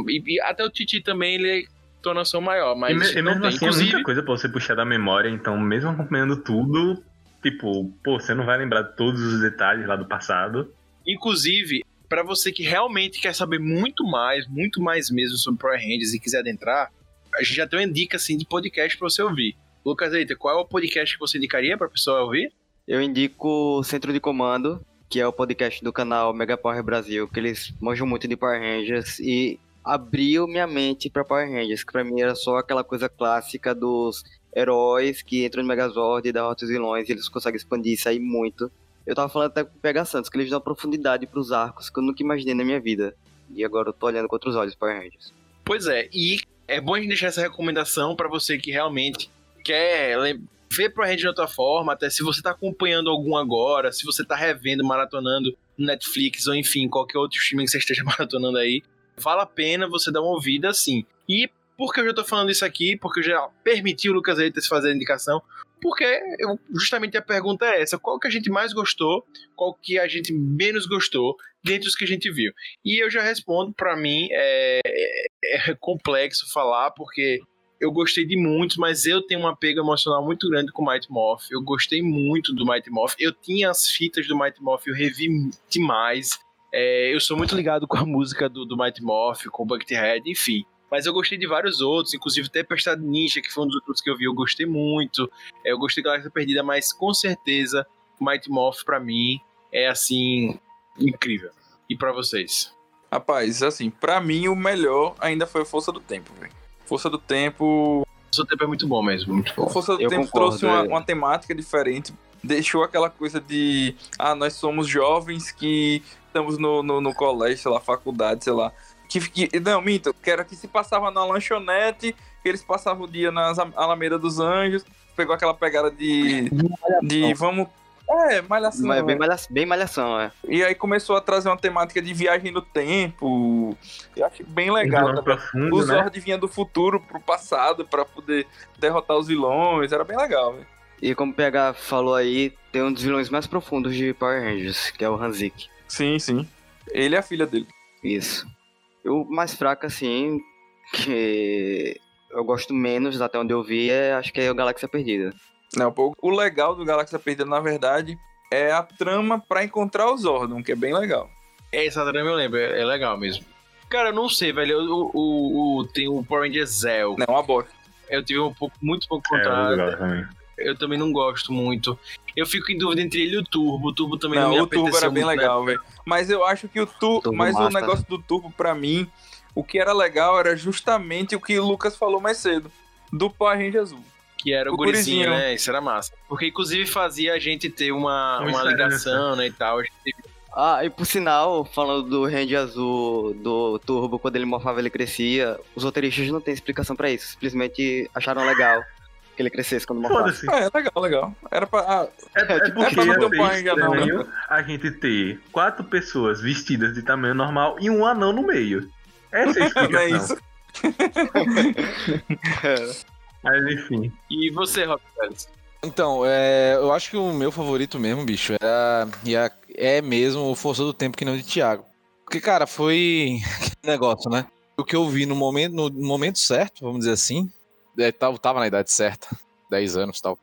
E, e até o Titi também, ele uma noção maior. Mas e, mesmo assim, é Inclusive, muita coisa pra você puxar da memória, então mesmo acompanhando tudo, tipo, pô, você não vai lembrar de todos os detalhes lá do passado. Inclusive, para você que realmente quer saber muito mais, muito mais mesmo sobre Power Rangers e quiser adentrar, a gente já tem uma dica assim de podcast para você ouvir. Lucas Eita, qual é o podcast que você indicaria para pessoa ouvir? Eu indico o Centro de Comando, que é o podcast do canal Mega Power Brasil, que eles manjam muito de Power Rangers e abriu minha mente pra Power Rangers, que pra mim era só aquela coisa clássica dos heróis que entram no Megazord e derrotam os vilões e eles conseguem expandir isso aí muito. Eu tava falando até com o PH Santos, que eles dão profundidade pros arcos que eu nunca imaginei na minha vida. E agora eu tô olhando com outros olhos Power Rangers. Pois é, e é bom a gente deixar essa recomendação para você que realmente quer ver Power Rangers de outra forma, até se você tá acompanhando algum agora, se você tá revendo, maratonando no Netflix ou enfim, qualquer outro streaming que você esteja maratonando aí, vale a pena você dar uma ouvida assim. E por que eu já tô falando isso aqui? Porque eu já permiti o Lucas Eitas fazer a indicação. Porque eu- justamente a pergunta é essa: qual que a gente mais gostou, qual que a gente menos gostou dentre os que a gente viu? E eu já respondo, pra mim, é, é complexo falar, porque eu gostei de muitos, mas eu tenho um apego emocional muito grande com o Mighty Morph. Eu gostei muito do Mighty Morph. Eu tinha as fitas do Mighty Morph, eu revi demais. É, eu sou muito ligado com a música do, do Mighty Morph, com o Buckethead, enfim. Mas eu gostei de vários outros, inclusive Tempestade Ninja, que foi um dos outros que eu vi, eu gostei muito. É, eu gostei da Galáxia Perdida, mas com certeza Mighty Morph pra mim é assim incrível. E pra vocês? Rapaz, assim, pra mim o melhor ainda foi Força do Tempo, velho. Força do Tempo. O seu tempo é muito bom mesmo, muito bom. Força do Eu Tempo concordo, trouxe uma, é. uma temática diferente. Deixou aquela coisa de. Ah, nós somos jovens que estamos no, no, no colégio, sei lá, faculdade, sei lá. Que, que, não, minto, que era que se passava na lanchonete, que eles passavam o dia nas Am- Alameda dos Anjos, pegou aquela pegada de. de vamos É, malhação. Mas bem, é. malha- bem malhação, é. E aí começou a trazer uma temática de viagem no tempo. Eu achei bem legal. também. profundo, O né? Zord vinha do futuro pro passado pra poder derrotar os vilões. Era bem legal, velho. E como o PH falou aí, tem um dos vilões mais profundos de Power Rangers, que é o Hanzik. Sim, sim. Ele é a filha dele. Isso. E o mais fraco, assim, que eu gosto menos, até onde eu vi, é acho que é o Galáxia Perdida. Não, pô, o legal do Galáxia Perdida, na verdade, é a trama pra encontrar o Zordon, que é bem legal. Essa trama eu lembro, é é legal mesmo. Cara, eu não sei, velho. O, o, o- tem o Power Ranger Zell. Não, uma bosta. Eu tive um pouco, muito pouco É, eu contato. legal também. Eu também não gosto muito. Eu fico em dúvida entre ele e o Turbo. O Turbo também não, Não, me o Turbo era bem né? legal, velho. Mas eu acho que o Turbo. Turbo Mas o Master. negócio do Turbo, pra mim, o que era legal era justamente o que o Lucas falou mais cedo. Do Power Ranger Azul. Que era o, O gurizinho, gurizinho. né? Isso era massa. Porque inclusive fazia a gente ter uma, Uma uma esperança. ligação, né, e tal. Ah, e por sinal, falando do Ranger Azul, do Turbo, quando ele morfava ele crescia, os roteiristas não têm explicação pra isso. Simplesmente acharam legal que ele crescesse quando morfasse. Foda-se. É, legal, legal. Era pra. ah, É, é tipo, porque pra não ter um né? estranho a gente ter quatro pessoas vestidas de tamanho normal e um anão no meio. Essa é a explicação. não é isso? Mas enfim. E você, Rob? Então, é, eu acho que o meu favorito mesmo, bicho, era, e a- é mesmo o Força do Tempo que não de Thiago. Porque, cara, foi aquele negócio, né? O que eu vi no momento, no momento certo, vamos dizer assim, é, tava, tava na idade certa, 10 anos e tal.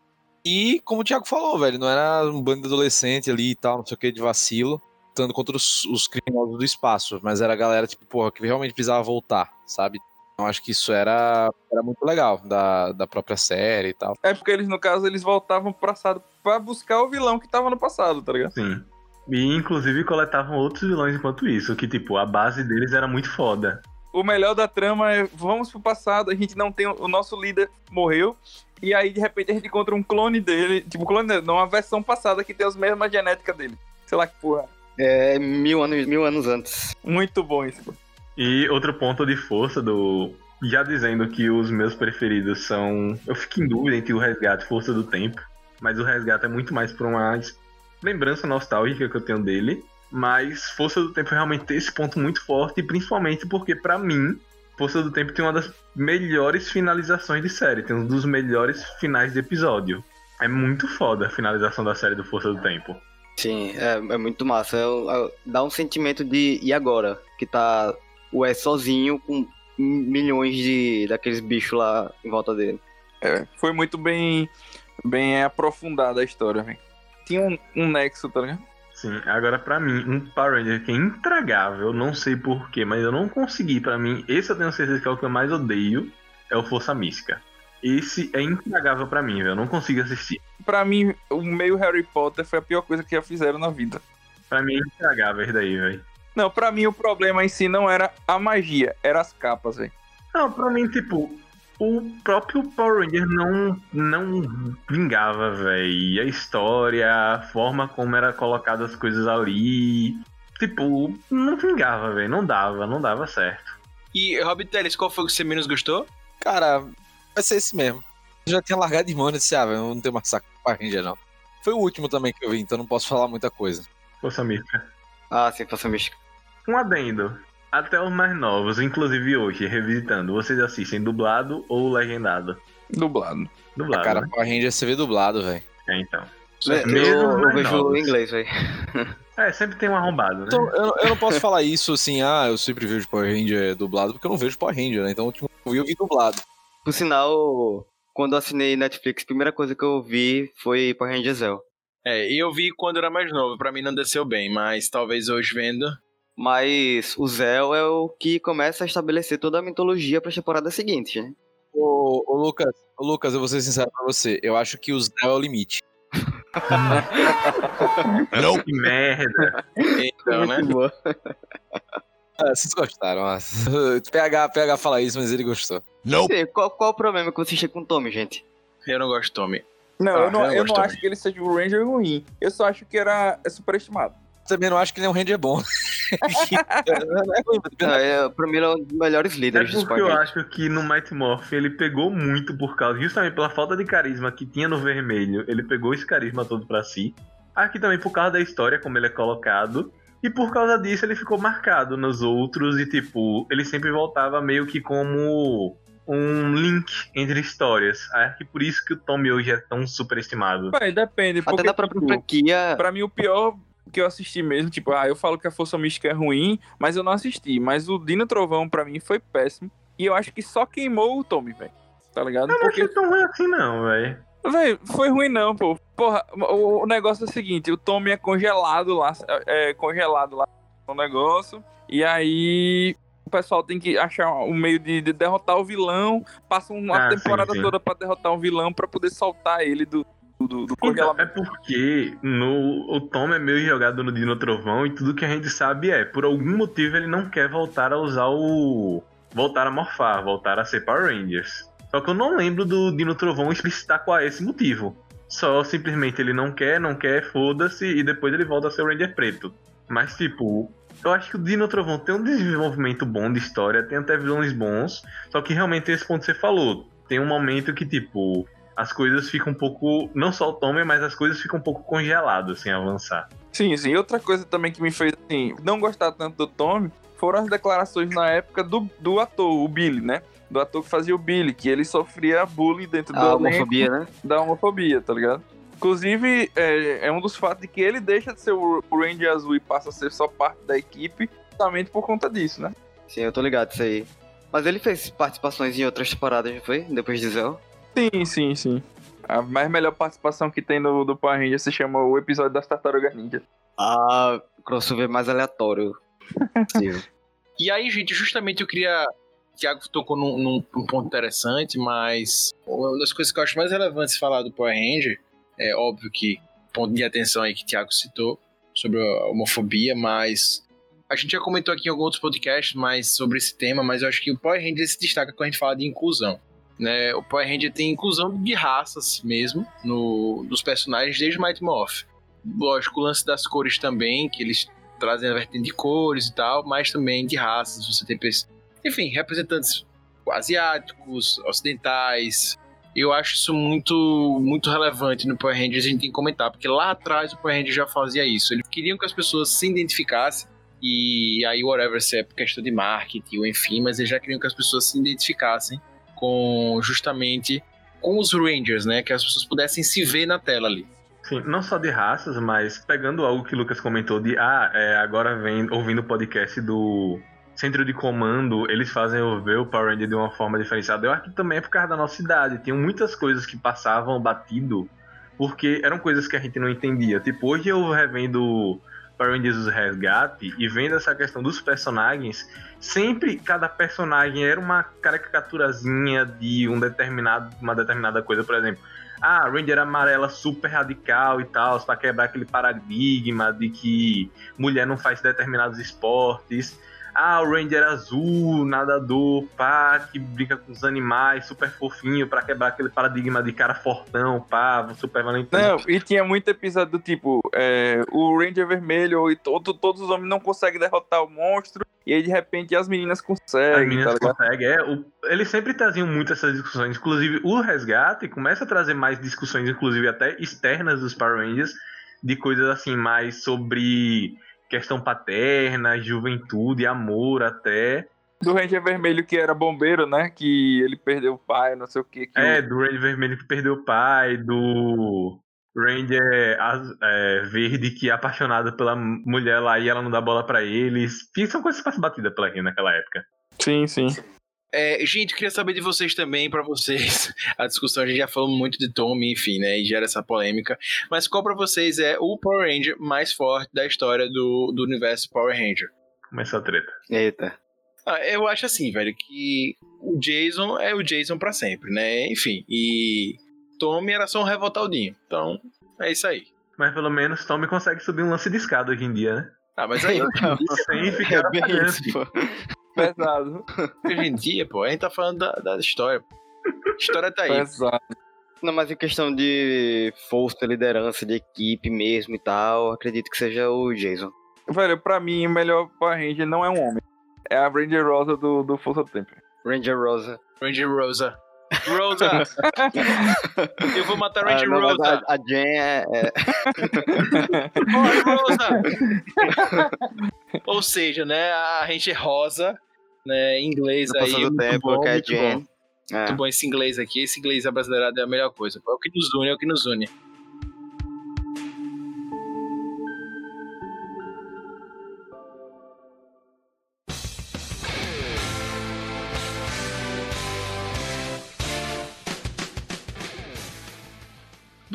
E, como o Thiago falou, velho, não era um bando de adolescente ali e tal, não sei o que, de vacilo, lutando contra os, os criminosos do espaço, mas era a galera, tipo, porra, que realmente precisava voltar, sabe? Eu acho que isso era, era muito legal da, da própria série e tal. É porque eles, no caso, eles voltavam pro passado pra buscar o vilão que tava no passado, tá ligado? Sim. E inclusive coletavam outros vilões enquanto isso, que tipo, a base deles era muito foda. O melhor da trama é vamos pro passado, a gente não tem. O nosso líder morreu. E aí, de repente, a gente encontra um clone dele. Tipo, clone dele, não, uma versão passada que tem as mesmas genéticas dele. Sei lá que porra. É mil anos, mil anos antes. Muito bom isso. pô. E outro ponto de força do. Já dizendo que os meus preferidos são. Eu fico em dúvida entre o resgate e força do tempo. Mas o resgate é muito mais por uma lembrança nostálgica que eu tenho dele. Mas Força do Tempo realmente tem esse ponto muito forte, principalmente porque, pra mim, Força do Tempo tem uma das melhores finalizações de série, tem um dos melhores finais de episódio. É muito foda a finalização da série do Força do Tempo. Sim, é, é muito massa. É- é- dá um sentimento de e agora? Que tá o Wes sozinho com milhões de daqueles bichos lá em volta dele. É, foi muito bem, bem aprofundada a história, velho. Tinha um, um nexo, tá ligado? Agora pra mim, um Power Ranger que é intragável, não sei porquê, mas eu não consegui, pra mim, esse eu tenho certeza que é o que eu mais odeio, é o Força Mística. Esse é intragável pra mim, velho, eu não consigo assistir. Pra mim, o meio Harry Potter foi a pior coisa que já fizeram na vida. Pra mim é intragável esse daí, velho. Não, pra mim o problema em si não era a magia, era as capas, velho. Não, pra mim, tipo, o próprio Power Ranger não, não vingava, velho. A história, a forma como era colocada as coisas ali. Tipo, não vingava, velho. Não dava, não dava certo. E, Rob Teles, qual foi o que você menos gostou? Cara, vai ser esse mesmo. Eu já tinha largado de mão e disse, ah, velho, eu não tenho mais saco pra Ranger, não. Foi o último também que eu vi, então não posso falar muita coisa. Força Mística. Ah, sim, Força Mística. Um adendo. Até os mais novos, inclusive hoje, revisitando, vocês assistem dublado ou legendado? Dublado. Dublado, Cara, né? Power Ranger você vê dublado, velho. É, então. Eu, Mesmo eu vejo em inglês, velho. É, sempre tem um arrombado, né? Então, eu, eu não posso falar isso assim, ah, eu sempre vejo Power Ranger dublado, porque eu não vejo Power Ranger, né? Então, tipo, eu vi, eu vi dublado. Por sinal, quando eu assinei Netflix, a primeira coisa que eu vi foi Power Ranger Zell. É, e eu vi quando era mais novo, pra mim não desceu bem, mas talvez hoje vendo. Mas o Zell é o que começa a estabelecer toda a mitologia para as temporadas seguintes, né? Ô, ô, Lucas, ô, Lucas, eu vou ser sincero pra você. Eu acho que o Zé é o limite. Que merda. Então, né? Ah, vocês gostaram. ah. PH, PH fala isso, mas ele gostou. Sim, Qual, qual o problema que você chega com o Tommy, gente? Eu não gosto de Tommy. Não, Ah, eu não, eu eu não acho que ele seja um Ranger ruim. Eu só acho que era é superestimado. Também não acho que é um bom. não é não Ah, é, pra mim, ele é um dos melhores É líderes dos porque Power eu acho que no Mighty Morph ele pegou muito por causa, justamente pela falta de carisma que tinha no vermelho, ele pegou esse carisma todo pra si. Aqui também por causa da história, como ele é colocado. E por causa disso ele ficou marcado nos outros e, tipo, ele sempre voltava meio que como um link entre histórias. Acho que por isso que o Tommy hoje é tão superestimado. Véi, depende. Até Porque, da própria tipo, franquia. Pra mim, o pior que eu assisti mesmo, tipo, ah, eu falo que a Força Mística é ruim, mas eu não assisti. Mas o Dino Trovão, pra mim, foi péssimo. E eu acho que só queimou o Tommy, velho. Tá ligado? Eu não Porque, achei tão ruim assim, não, velho. velho, foi ruim não, pô. Porra, o, o negócio é o seguinte, o Tommy é congelado lá, é congelado lá no negócio. E aí o pessoal tem que achar um meio de, de derrotar o vilão. Passa uma Ah, sim, temporada sim. toda pra derrotar um vilão pra poder soltar ele do, do, do Então, congelamento. é porque no, o Tom é meio jogado no Dino Trovão e tudo que a gente sabe é, por algum motivo ele não quer voltar a usar o. voltar a morfar, voltar a ser Power Rangers. Só que eu não lembro do Dino Trovão explicitar qual é esse motivo. Só simplesmente ele não quer, não quer, foda-se, e depois ele volta a ser o Ranger preto. Mas tipo, eu acho que o Dino Trovão tem um desenvolvimento bom de história, tem até vilões bons, só que realmente esse ponto que você falou. Tem um momento que, tipo, as coisas ficam um pouco. Não só o Tommy, mas as coisas ficam um pouco congeladas sem avançar. Sim, sim. E outra coisa também que me fez assim, não gostar tanto do Tommy foram as declarações na época do, do ator, o Billy, né? Do ator que fazia o Billy, que ele sofria bullying dentro do A elenco homofobia, né? da homofobia, tá ligado? Inclusive, é, é um dos fatos de que ele deixa de ser o, o Ranger Azul e passa a ser só parte da equipe, justamente por conta disso, né? Sim, eu tô ligado isso aí. Mas ele fez participações em outras temporadas, não foi? Depois de Zell. Sim, sim, sim. A mais melhor participação que tem no, do Power Ranger se chama o episódio das Tartarugas Ninja. Ah, crossover mais aleatório. possível. E aí, gente, justamente eu queria. O Thiago tocou num, num- num ponto interessante, mas uma das coisas que eu acho mais relevantes falar do Power Ranger é óbvio que ponto de atenção aí que o Thiago citou sobre a homofobia, mas a gente já comentou aqui em alguns outros podcasts mais sobre esse tema, mas eu acho que o Power Ranger se destaca quando a gente fala de inclusão. Né? O Power Ranger tem inclusão de raças mesmo no, nos personagens desde Mighty Morph. Lógico, o lance das cores também, que eles trazem a vertente de cores e tal, mas também de raças. Você tem, enfim, representantes asiáticos, ocidentais. Eu acho isso muito, muito relevante no Power Rangers, a gente tem que comentar, porque lá atrás o Power Ranger já fazia isso. Eles queriam que as pessoas se identificassem, e aí, whatever, se é questão de marketing ou enfim, mas eles já queriam que as pessoas se identificassem com justamente com os Rangers, né? Que as pessoas pudessem se ver na tela ali. Sim, não só de raças, mas pegando algo que o Lucas comentou de ah, é, agora vem ouvindo o podcast do Centro de Comando, eles fazem eu ver o Power Ranger de uma forma diferenciada. Eu acho que também é por causa da nossa idade. Tinham muitas coisas que passavam batido, porque eram coisas que a gente não entendia. Tipo, hoje eu revendo Power Rangers Resgate e vendo essa questão dos personagens, sempre cada personagem era uma caricaturazinha de um determinado, uma determinada coisa, por exemplo. Ah, Ranger amarela super radical e tal, pra quebrar aquele paradigma de que mulher não faz determinados esportes. Ah, o Ranger azul, nadador, pá, que brinca com os animais, super fofinho, pra quebrar aquele paradigma de cara fortão, pá, super valentão. Não, e tinha muito episódio do tipo, é, o Ranger Vermelho e todo, todos os homens não conseguem derrotar o monstro, e aí de repente as meninas As conseguem, tá meninas ligado? conseguem, é. O, eles sempre traziam muito essas discussões. Inclusive, o resgate começa a trazer mais discussões, inclusive até externas dos Power Rangers, de coisas assim, mais sobre questão paterna, juventude, amor até. Do Ranger Vermelho que era bombeiro, né? Que ele perdeu o pai, não sei o que. que É, o- do Ranger Vermelho que perdeu o pai, do Ranger é, Verde que é apaixonado pela mulher lá e ela não dá bola pra eles. Que são coisas que passam batida pela gente naquela época. Sim, sim. É, gente, queria saber de vocês também, pra vocês. A discussão, a gente já falou muito de Tommy, enfim, né? E gera essa polêmica. Mas qual pra vocês é o Power Ranger mais forte da história do, do universo Power Ranger? Começou a treta. Eita. Ah, eu acho assim, velho, que o Jason é o Jason pra sempre, né? Enfim, e Tommy era só um revoltadinho. Então, é isso aí. Mas pelo menos Tommy consegue subir um lance de escada hoje em dia, né? Ah, mas aí, Sem ficar É bem isso, pô. Pesado. hoje em dia, pô, a gente tá falando da, da história. A história tá aí. Pesado. Não, mas em questão de força, liderança, de equipe mesmo e tal, acredito que seja o Jason. Velho, pra mim, o melhor Power Ranger não é um homem. É a Ranger Rosa do, do Força do Tempo. Ranger Rosa. Ranger Rosa. Rosa. Eu vou matar a Ah, Ranger não, mas Rosa. a, a Jen é, é- Rosa. Ou seja, né, a Ranger Rosa, né, em inglês no aí. do muito tempo, bom, que é muito bom. É. Muito bom esse inglês aqui. Esse inglês brasileirado é a melhor coisa. É o que nos une, é o que nos une.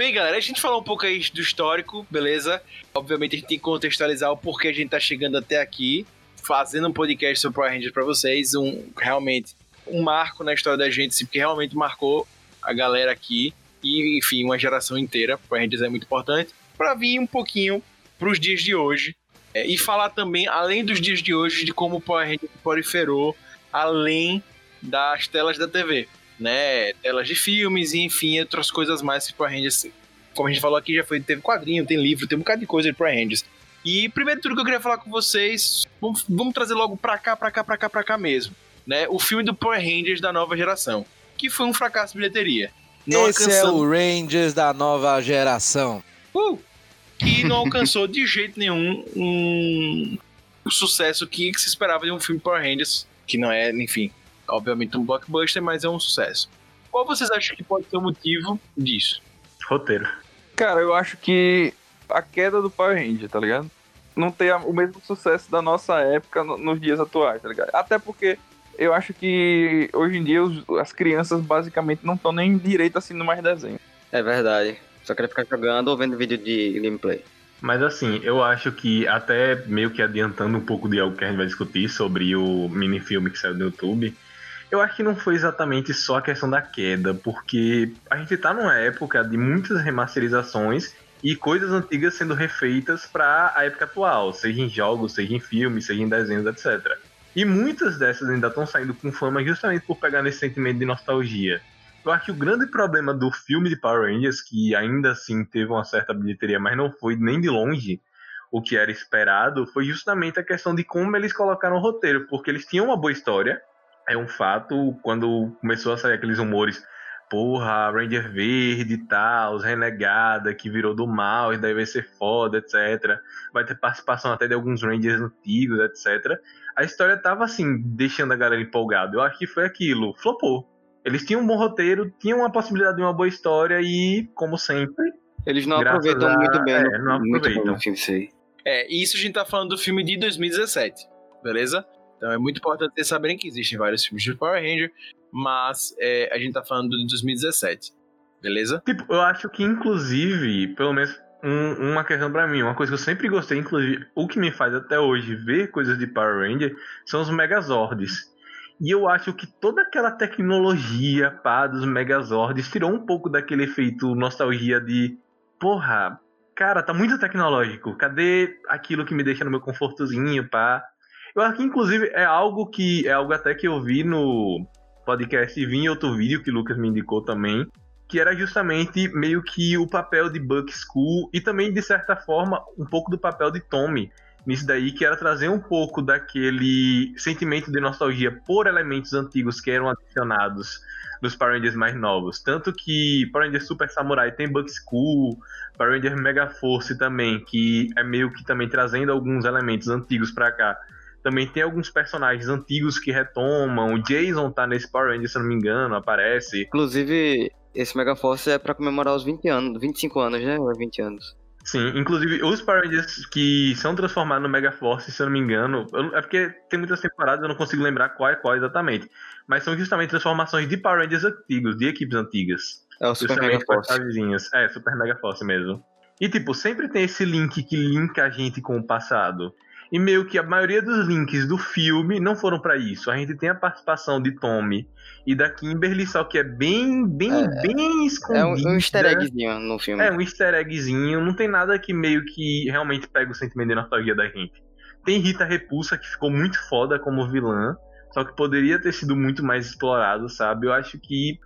Bem, galera, a gente falou um pouco aí do histórico, beleza? Obviamente a gente tem que contextualizar o porquê a gente tá chegando até aqui, fazendo um podcast sobre Power Rangers pra vocês, um realmente um marco na história da gente, porque realmente marcou a galera aqui e, enfim, uma geração inteira. Power Rangers é muito importante. Pra vir um pouquinho pros dias de hoje é, e falar também, além dos dias de hoje, de como o Power Rangers proliferou além das telas da TV, né? Telas de filmes e, enfim, outras coisas mais que Power Rangers, como a gente falou aqui, já foi, teve quadrinho, tem livro, tem um bocado de coisa de Power Rangers. E primeiro tudo que eu queria falar com vocês, vamos, vamos trazer logo pra cá, pra cá, pra cá, pra cá mesmo né, o filme do Power Rangers da nova geração, que foi um fracasso de bilheteria. Não Esse é alcançando, o Rangers da nova geração. Uh! que não alcançou de jeito nenhum um, o sucesso que, que se esperava de um filme Power Rangers, que não é, enfim, obviamente um blockbuster, mas é um sucesso. Qual vocês acham que pode ser o motivo disso? Roteiro. Cara, eu acho que a queda do Power Ranger, tá ligado? Não tem o mesmo sucesso da nossa época no- nos dias atuais, tá ligado? Até porque eu acho que hoje em dia os- as crianças basicamente não estão nem direito assistindo mais desenho. é verdade. Só queria ficar jogando ou vendo vídeo de gameplay. Mas assim, eu acho que até meio que adiantando um pouco de algo que a gente vai discutir sobre o minifilme que saiu no YouTube, eu acho que não foi exatamente só a questão da queda, porque a gente tá numa época de muitas remasterizações e coisas antigas sendo refeitas para a época atual, seja em jogos, seja em filmes, seja em desenhos, etc. E muitas dessas ainda estão saindo com fama justamente por pegar nesse sentimento de nostalgia. Eu acho que o grande problema do filme de Power Rangers, que ainda assim teve uma certa bilheteria, mas não foi nem de longe o que era esperado, foi justamente a questão de como eles colocaram o roteiro, porque eles tinham uma boa história, é um fato, quando começou a sair aqueles rumores, porra, Ranger Verde e tal, os renegada que virou do mal, e daí vai ser foda, etc. Vai ter participação até de alguns Rangers antigos, etc. A história tava assim, deixando a galera empolgada. Eu acho que foi aquilo, flopou. Eles tinham um bom roteiro, tinham a possibilidade de uma boa história e, como sempre, Eles não aproveitam a- muito bem. é, no- não muito aproveitam. isso aí. É, e isso a gente tá falando do filme de 2017, beleza? Então é muito importante vocês saberem que existem vários filmes de Power Ranger, mas é, a gente tá falando de 2017, beleza? Tipo, eu acho que, inclusive, pelo menos um- uma questão pra mim, uma coisa que eu sempre gostei, inclusive, o que me faz até hoje ver coisas de Power Ranger são os Megazords. E eu acho que toda aquela tecnologia pá, dos Megazords tirou um pouco daquele efeito nostalgia de porra, cara, tá muito tecnológico. Cadê aquilo que me deixa no meu confortozinho, pá? Eu acho que, inclusive, é algo que é algo até que eu vi no podcast e vi em outro vídeo que o Lucas me indicou também, que era justamente meio que o papel de Buck School e também, de certa forma, um pouco do papel de Tommy nisso daí, que era trazer um pouco daquele sentimento de nostalgia por elementos antigos que eram adicionados nos Power Rangers mais novos. Tanto que Power Rangers Super Samurai tem Buck School, Power Ranger Mega Force também, que é meio que também trazendo alguns elementos antigos pra cá. Também tem alguns personagens antigos que retomam. O Jason tá nesse Power Ranger, se eu não me engano, aparece. Inclusive, esse Mega Force é pra comemorar os 20 anos, 25 anos, né? Ou é 20 anos. Sim, inclusive os Power Rangers que são transformados no Mega Force, se eu não me engano, eu- é porque tem muitas temporadas, eu não consigo lembrar qual é qual exatamente. Mas são justamente transformações de Power Rangers antigos, de equipes antigas. É o Super Mega Force. É, Super Mega Force mesmo. E tipo, sempre tem esse link que linka a gente com o passado. E meio que a maioria dos links do filme não foram pra isso. A gente tem a participação de Tommy e da Kimberly, só que é bem, bem, bem É escondido. um, um easter eggzinho no filme. É, um easter eggzinho. Não tem nada que meio que realmente pega o sentimento de nostalgia da gente. Tem Rita Repulsa, que ficou muito foda como vilã. Só que poderia ter sido muito mais explorado, sabe? Eu acho que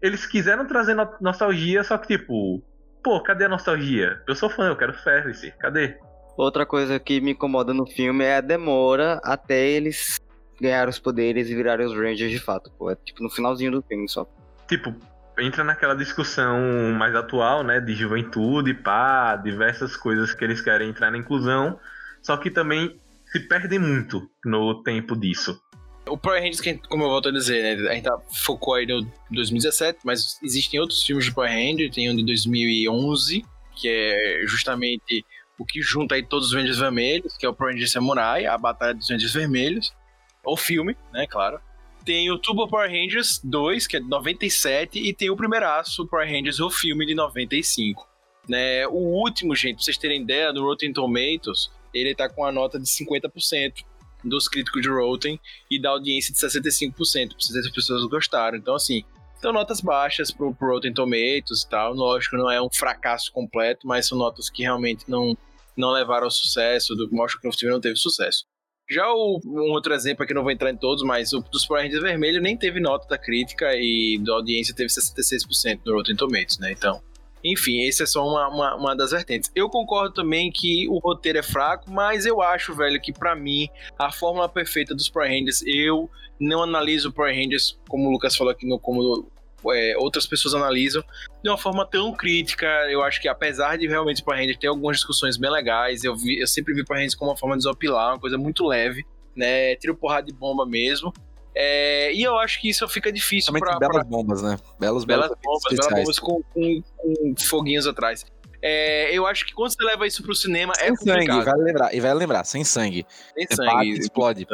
eles quiseram trazer no- nostalgia, só que tipo... Pô, cadê a nostalgia? Eu sou fã, eu quero Ferris. Cadê? Outra coisa que me incomoda no filme é a demora até eles ganharem os poderes e virarem os Rangers de fato, pô. É tipo no finalzinho do filme só. tipo, entra naquela discussão mais atual, né, de juventude, pá, diversas coisas que eles querem entrar na inclusão, só que também se perdem muito no tempo disso. O Power Rangers, como eu volto a dizer, né, a gente tá, focou aí no 2017, mas existem outros filmes de Power Rangers, tem um de 2011, que é justamente o que junta aí todos os Rangers Vermelhos, que é o Power Rangers Samurai, a Batalha dos Rangers Vermelhos, o filme, né, claro. Tem o Turbo Power Rangers 2, que é de 97, e tem o primeiraço Power Rangers, o filme de 95. Né? O último, gente, pra vocês terem ideia, no Rotten Tomatoes, ele tá com a nota de 50% dos críticos de Rotten e da audiência de 65%, se as pessoas gostaram. Então, assim, são notas baixas pro, pro Rotten Tomatoes e tal. Lógico, não é um fracasso completo, mas são notas que realmente não, não levaram ao sucesso, do, o filme não teve sucesso. Já o, um outro exemplo aqui, não vou entrar em todos, mas o dos Power Rangers Vermelho nem teve nota da crítica e da audiência teve 66% no Rotten Tomatoes, né? Então, enfim, esse é só uma, uma, uma, das vertentes. Eu concordo também que o roteiro é fraco, mas eu acho, velho, que para mim, a fórmula perfeita dos Power Rangers, eu não analiso Power Rangers, como o Lucas falou aqui, no, como é, outras pessoas analisam, de uma forma tão crítica. Eu acho que apesar de realmente Power Rangers ter algumas discussões bem legais, eu, vi, eu sempre vi Power Rangers como uma forma de desopilar, uma coisa muito leve, né? Tiro porrada de bomba mesmo. É, e eu acho que isso fica difícil para belas pra... bombas, né? Belos, belas bombas, belas bombas com, com, com foguinhos atrás. É, eu acho que quando você leva isso pro cinema sem é complicado. sangue, vai lembrar, e vai lembrar, sem sangue. Sem sangue. Bate, explode.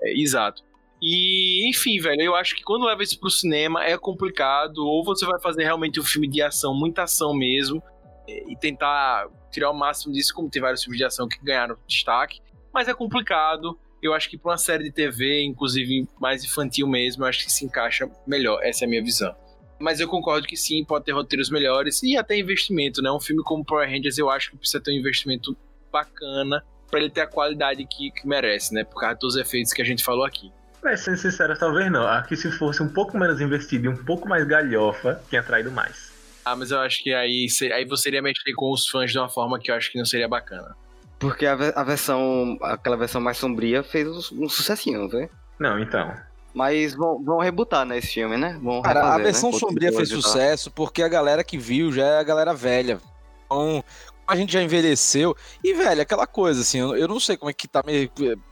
É, exato. E, enfim, velho, eu acho que quando leva isso pro cinema é complicado, ou você vai fazer realmente um filme de ação, muita ação mesmo, e tentar tirar o máximo disso, como tem vários filmes de ação que ganharam destaque, mas é complicado. Eu acho que para uma série de TV, inclusive mais infantil mesmo, eu acho que se encaixa melhor. Essa é a minha visão. Mas eu concordo que sim, pode ter roteiros melhores e até investimento, né? Um filme como Power Rangers eu acho que precisa ter um investimento bacana para ele ter a qualidade que, que, merece, né? Por causa dos efeitos que a gente falou aqui. Pra ser sincero, talvez não. Aqui se fosse um pouco menos investido e um pouco mais galhofa, tinha atraído mais. Ah, mas eu acho que aí, aí você iria mexer com os fãs de uma forma que eu acho que não seria bacana. Porque a, a versão, aquela versão mais sombria fez um, um sucessinho, né? Não, então. Mas vão, vão rebutar nesse né, filme, né? Vão Cara, refazer, a versão né? sombria fez sucesso porque a galera que viu já é a galera velha. Então, a gente já envelheceu. E, velho, aquela coisa, assim, eu, eu não sei como é que tá.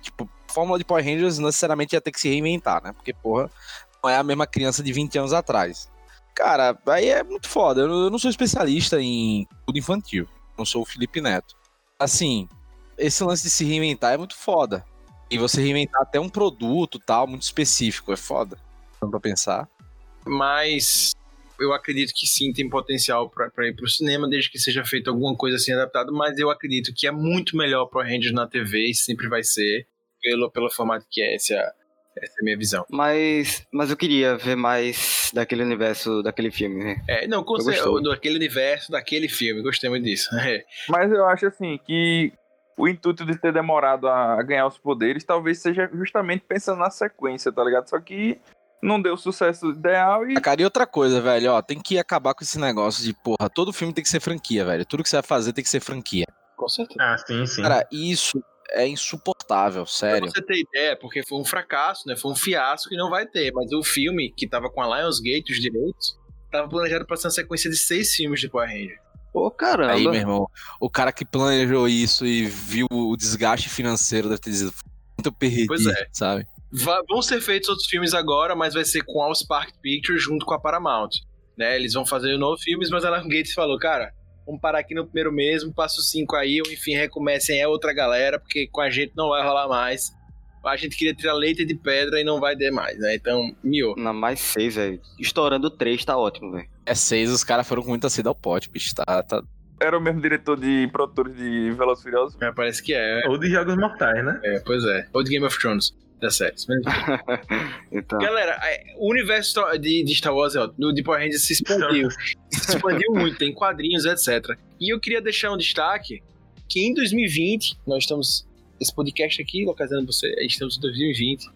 Tipo, a fórmula de Power Rangers necessariamente ia ter que se reinventar, né? Porque, porra, não é a mesma criança de 20 anos atrás. Cara, aí é muito foda. Eu, não sou especialista em tudo infantil. Não sou o Felipe Neto. Assim, esse lance de se reinventar é muito foda. E você reinventar até um produto tal, muito específico, é foda. Não pra pensar. Mas eu acredito que sim, tem potencial para ir pro cinema, desde que seja feito alguma coisa assim adaptada, mas eu acredito que é muito melhor pro Rangers na TV, e sempre vai ser, pelo, pelo formato que é, essa, essa é a minha visão. Mas, mas eu queria ver mais daquele universo, daquele filme, né? É, não, com certeza, daquele universo, daquele filme, gostei muito disso. É. Mas eu acho assim, que o intuito de ter demorado a ganhar os poderes talvez seja justamente pensando na sequência, tá ligado? Só que não deu o sucesso ideal e. Ah, cara, e outra coisa, velho, ó, tem que acabar com esse negócio de, porra, todo filme tem que ser franquia, velho. Tudo que você vai fazer tem que ser franquia. Com certeza. Ah, sim, sim. Cara, isso é insuportável, sério. Pra você ter ideia, porque foi um fracasso, né? Foi um fiasco e não vai ter. Mas o filme que tava com a Lionsgate, os direitos, tava planejado pra ser uma sequência de seis filmes de Power Ranger. Pô, caramba. Aí, meu irmão, o cara que planejou isso e viu o desgaste financeiro deve ter dito muito perdido, pois é. sabe? vão ser feitos outros filmes agora, mas vai ser com a Spark Pictures junto com a Paramount. Né? Eles vão fazer novos filmes, mas a Lion Gates falou, cara, vamos parar aqui no primeiro mesmo, passo cinco aí, ou enfim, recomecem é outra galera, porque com a gente não vai rolar mais. A gente queria tirar leite de pedra e não vai ter mais, né? Então, miou. Na mais seis, velho. Estourando três, tá ótimo, velho. É seis, os caras foram com muita sede ao pote, bicho. Tá, tá... Era o mesmo diretor de produtores de Velozes Furiosos? É, parece que é. Ou de Jogos Mortais, né? É, pois é. Ou de Game of Thrones das séries. então. Galera, o universo de, de Star Wars, ó, do Deep Rangers se expandiu. se expandiu muito, tem quadrinhos, etc. E eu queria deixar um destaque que em 2020, nós estamos. Esse podcast aqui, localizando você, estamos em 2020.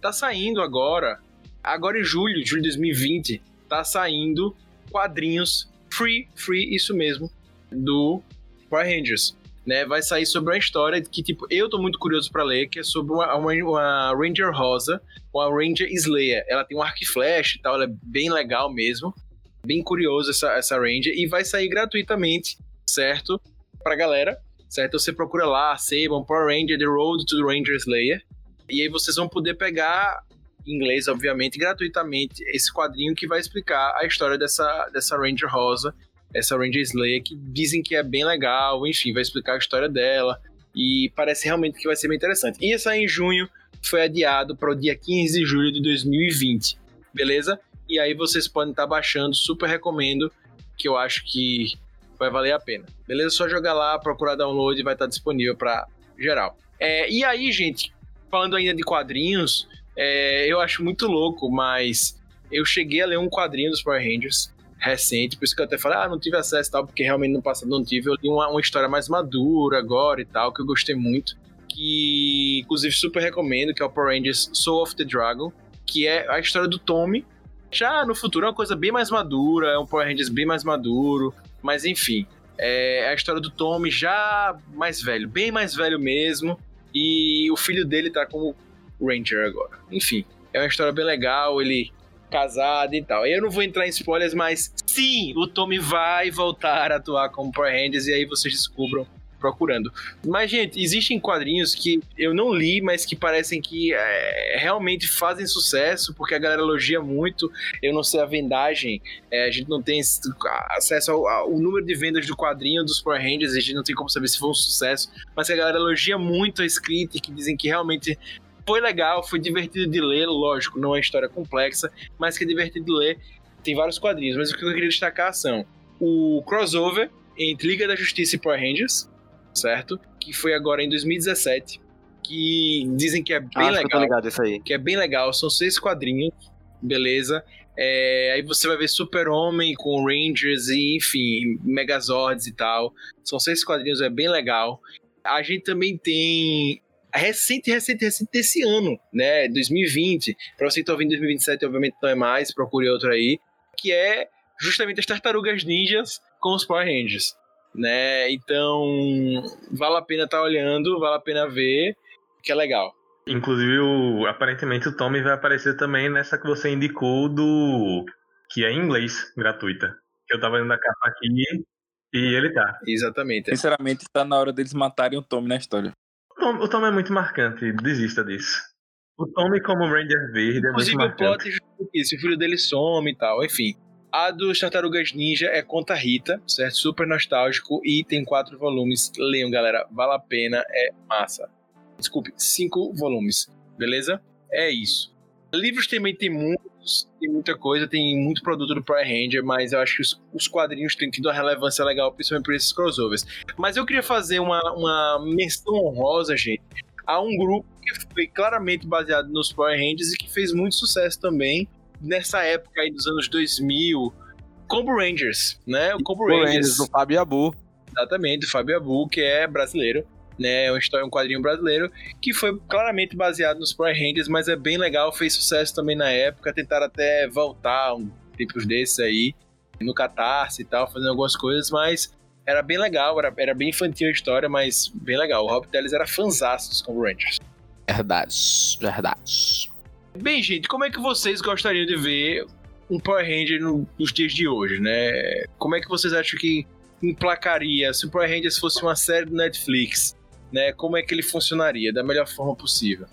Tá saindo agora, agora em julho, julho de 2020, tá saindo quadrinhos free, free, isso mesmo, do Power Rangers. Né, vai sair sobre uma história que, tipo, eu tô muito curioso para ler, que é sobre uma, uma, uma, Ranger Rosa, uma Ranger Slayer. Ela tem um arco e flash e tal, ela é bem legal mesmo. Bem curioso essa, essa Ranger. E vai sair gratuitamente, certo? Pra galera, certo? Você procura lá, Saban, Power Ranger, The Road to the Ranger Slayer. E aí vocês vão poder pegar em inglês, obviamente, gratuitamente, esse quadrinho que vai explicar a história dessa, dessa Ranger Rosa essa Ranger Slayer, que dizem que é bem legal, enfim, vai explicar a história dela. E parece realmente que vai ser bem interessante. Ia sair em junho, foi adiado para o dia 15 de julho de 2020, beleza? E aí vocês podem estar tá baixando, super recomendo, que eu acho que vai valer a pena. Beleza? Só jogar lá, procurar download e vai estar tá disponível para geral. É, e aí, gente, falando ainda de quadrinhos, é, eu acho muito louco, mas eu cheguei a ler um quadrinho dos Power Rangers recente, por isso que eu até falei, ah, não tive acesso e tal, porque realmente no passado não tive. Eu li uma, uma história mais madura agora e tal, que eu gostei muito, que inclusive super recomendo, que é o Power Rangers Soul of the Dragon, que é a história do Tommy. Já no futuro é uma coisa bem mais madura, é um Power Rangers bem mais maduro, mas enfim, é a história do Tommy já mais velho, bem mais velho mesmo, e o filho dele tá como Ranger agora. Enfim, é uma história bem legal, ele casado e tal. Eu não vou entrar em spoilers, mas sim, o Tommy vai voltar a atuar como Power Rangers e aí vocês descubram procurando. Mas, gente, existem quadrinhos que eu não li, mas que parecem que é, realmente fazem sucesso, porque a galera elogia muito. Eu não sei a vendagem, é, a gente não tem acesso ao, ao, número de vendas do quadrinho dos Power Rangers, a gente não tem como saber se foi um sucesso, mas a galera elogia muito a escrita e que dizem que realmente foi legal, foi divertido de ler, lógico, não é uma história complexa, mas que é divertido de ler. Tem vários quadrinhos, mas o que eu queria destacar são o crossover entre Liga da Justiça e Power Rangers, certo? Que foi agora em 2017, que dizem que é bem ah, legal. ligado isso aí. Que é bem legal, são seis quadrinhos, beleza? É, aí você vai ver Super-Homem com Rangers e, enfim, Megazords e tal. São seis quadrinhos, é bem legal. A gente também tem recente, recente, recente desse ano, né? 2020. Para você que tá ouvindo 2027, obviamente não é mais, procure outro aí. Que é justamente as tartarugas ninjas com os Power Rangers. Né? Então, vale a pena estar tá olhando, vale a pena ver, que é legal. Inclusive, o, aparentemente o Tommy vai aparecer também nessa que você indicou do. que é em inglês, gratuita. Eu tava indo da capa aqui e ele tá. Exatamente. Sinceramente, tá na hora deles matarem o Tommy na história. Tom, o Tom é muito marcante, desista disso. O Tommy como Ranger Verde é Inclusive, muito marcante. Inclusive o plot, se o filho dele some e tal, enfim. A dos Tartarugas Ninja é Conta Rita, certo? Super nostálgico e tem quatro volumes. Leiam, galera, vale a pena, é massa. Desculpe, cinco volumes, beleza? É isso. Livros também tem muitos, tem muita coisa, tem muito produto do Power Ranger, mas eu acho que os, os quadrinhos têm tido uma relevância legal, principalmente por esses crossovers. Mas eu queria fazer uma, uma menção honrosa, gente, a um grupo que foi claramente baseado nos Power Rangers e que fez muito sucesso também nessa época aí dos anos 2000, Combo Rangers, né? O Combo Rangers, Rangers do Fábio Abu. Exatamente, do Fábio Abu, que é brasileiro né? É uma história, um quadrinho brasileiro que foi claramente baseado nos Power Rangers, mas é bem legal, fez sucesso também na época. Tentaram até voltar um tempos desses aí no Catarse e tal, fazendo algumas coisas, mas era bem legal, era, era bem infantil a história, mas bem legal. O Rob Teles era fãzaço dos Power Rangers. Verdade, verdade. Bem, gente, como é que vocês gostariam de ver um Power Ranger no, nos dias de hoje, né? Como é que vocês acham que emplacaria se o Power Rangers fosse uma série do Netflix? Né? Como é que ele funcionaria da melhor forma possível?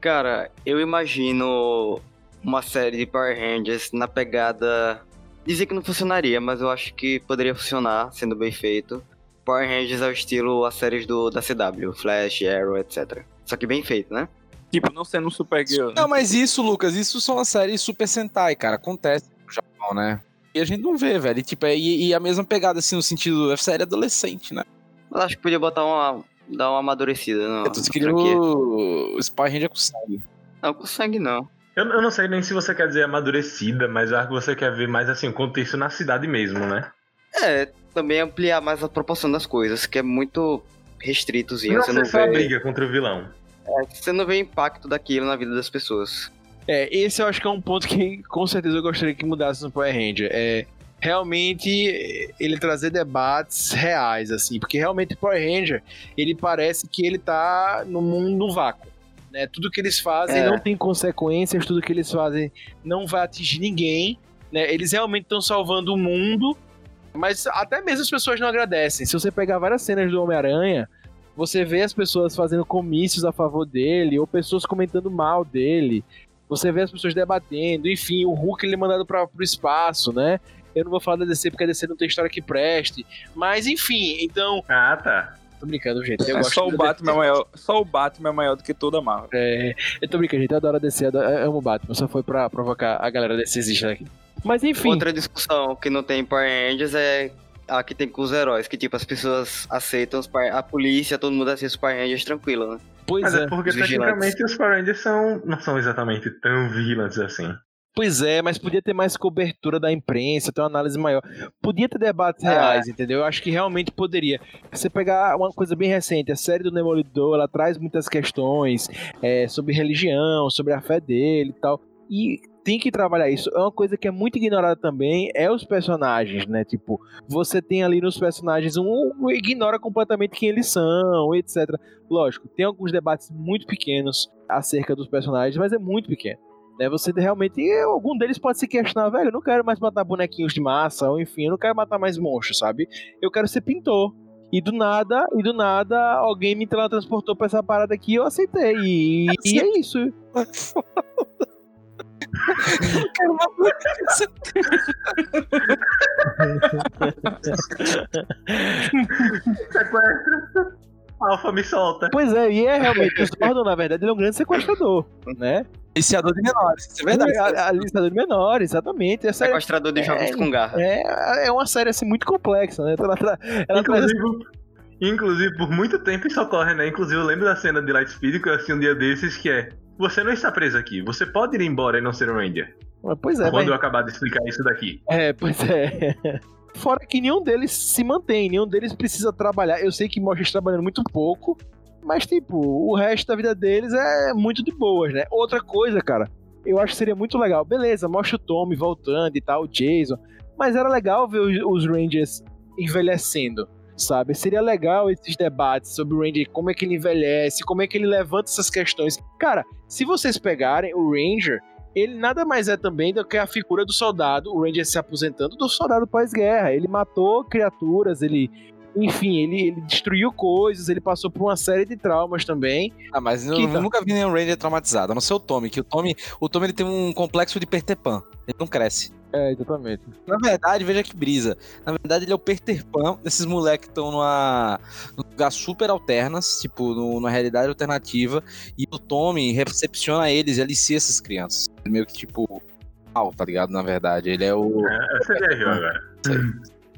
Cara, eu imagino uma série de Power Rangers na pegada. Dizer que não funcionaria, mas eu acho que poderia funcionar, sendo bem feito. Power Rangers ao estilo as séries do, da CW, Flash, Arrow, etc. Só que bem feito, né? Tipo, não sendo um Super Girl. Não, mas isso, Lucas, isso são as séries Super Sentai, cara. Acontece no Japão, né? E a gente não vê, velho. E, tipo, é, e, e a mesma pegada, assim, no sentido. É série adolescente, né? Eu acho que podia botar uma, dar uma amadurecida. Não, eu tô querendo o Spy Ranger com sangue. Não, com sangue não. Eu, eu, não sei nem se você quer dizer amadurecida, mas eu acho que você quer ver mais assim, o contexto na cidade mesmo, né? É, também ampliar mais a proporção das coisas, que é muito restritozinho. Não você não vê a briga contra o vilão. É, você não vê o impacto daquilo na vida das pessoas. É, esse eu acho que é um ponto que com certeza eu gostaria que mudasse no Power Ranger. É, realmente ele trazer debates reais, assim, porque realmente o Power Ranger, ele parece que ele tá no mundo no vácuo. Né? Tudo que eles fazem É. não tem consequências, tudo que eles fazem não vai atingir ninguém. Né? Eles realmente estão salvando o mundo, mas até mesmo as pessoas não agradecem. Se você pegar várias cenas do Homem-Aranha, você vê as pessoas fazendo comícios a favor dele, ou pessoas comentando mal dele. Você vê as pessoas debatendo, enfim, o Hulk ele é mandado para o espaço, né? Eu não vou falar da DC porque a DC não tem história que preste. Mas enfim, então. Ah, tá. Tô brincando, gente. Eu É gosto só o Batman é maior, só o Batman é maior do que toda a Marvel. É, eu tô brincando, gente. Eu adoro a DC, eu adoro- eu amo o Batman. Só foi pra provocar a galera decesista aqui. Mas enfim. Outra discussão que não tem em Power Rangers é a que tem com os heróis, que tipo, as pessoas aceitam os Power- a polícia, todo mundo aceita os Power Rangers tranquilo, né? Pois Mas é. é porque os vigilantes. tecnicamente os Power Rangers são, não são exatamente tão vigilantes assim. Pois é, mas podia ter mais cobertura da imprensa, ter uma análise maior. Podia ter debates É. reais, entendeu? Eu acho que realmente poderia. Você pegar uma coisa bem recente, a série do Demolidor, ela traz muitas questões é, sobre religião, sobre a fé dele e tal. E tem que trabalhar isso. É uma coisa que é muito ignorada também, é os personagens, né? Tipo, você tem ali nos personagens um ignora completamente quem eles são, etc. Lógico, tem alguns debates muito pequenos acerca dos personagens, mas é muito pequeno né? Você realmente. e Algum deles pode se questionar, velho, eu não quero mais matar bonequinhos de massa, ou enfim, eu não quero matar mais monstros, sabe? Eu quero ser pintor. E do nada, e do nada, alguém me teletransportou pra essa parada aqui e eu aceitei. E, e é isso. Sequestra. Alfa me solta. Pois é, e é realmente. O Zordon, na verdade, ele é um grande sequestrador, né? Iniciador de menores, isso é verdade. A, a lista de menores, exatamente. Essa é, Sequestrador de jovens É. com garra. é, é uma série assim muito complexa, né? Ela, ela traz Inclusive, inclusive, por muito tempo isso ocorre, né? Inclusive, eu lembro da cena de Lightspeed que eu assisti um dia desses que é. Você não está preso aqui, você pode ir embora e não ser um Ranger. Pois é, quando mas- eu acabar de explicar isso daqui. É, pois é. Fora que nenhum deles se mantém, nenhum deles precisa trabalhar. Eu sei que mostra eles trabalhando muito pouco, mas, tipo, o resto da vida deles é muito de boas, né? Outra coisa, cara, eu acho que seria muito legal. Beleza, mostra o Tommy voltando e tal, o Jason, mas era legal ver os, os Rangers envelhecendo, sabe? Seria legal esses debates sobre o Ranger, como é que ele envelhece, como é que ele levanta essas questões. Cara, se vocês pegarem o Ranger, ele nada mais é também do que a figura do soldado, o Ranger se aposentando do soldado pós-guerra. Ele matou criaturas, ele. Enfim, ele, ele destruiu coisas, ele passou por uma série de traumas também. Ah, mas eu tá. nunca vi nenhum Ranger traumatizado, a não ser o Tommy, que o Tommy, o Tommy ele tem um complexo de Peter Pan. Ele não cresce. É, exatamente. Na verdade, veja que brisa. Na verdade, ele é o Peter Pan desses moleques que estão numa num lugar super alternas, tipo, no- numa realidade alternativa. E o Tommy recepciona eles e alicia essas crianças. Meio que tipo. Mal, tá ligado? Na verdade. Ele é o. É, você viajou agora.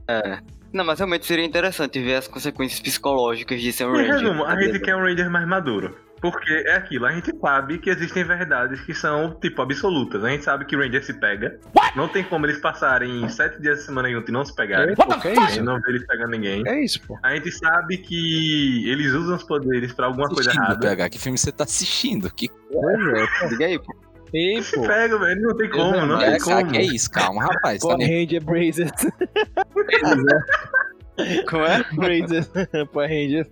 É. Não, mas realmente seria interessante ver as consequências psicológicas de ser um Em Ranger. resumo, a gente quer um Ranger mais maduro. Porque é aquilo, a gente sabe que existem verdades que são, tipo, absolutas. A gente sabe que o Ranger se pega. Não tem como eles passarem sete dias de semana juntos e não se pegarem. É, pô, que é A gente isso? não vê eles pegando ninguém. É isso, pô. A gente sabe que eles usam os poderes pra alguma coisa errada. PH, que filme você tá assistindo? Que Pois é, pô. Diga aí, pô. Ei, Se pô. pega, velho, não tem como, não é, tem cara, como. que é isso? Calma, rapaz. Tá Power nem... Ranger Brazers. Como é? Brazers. Power Ranger.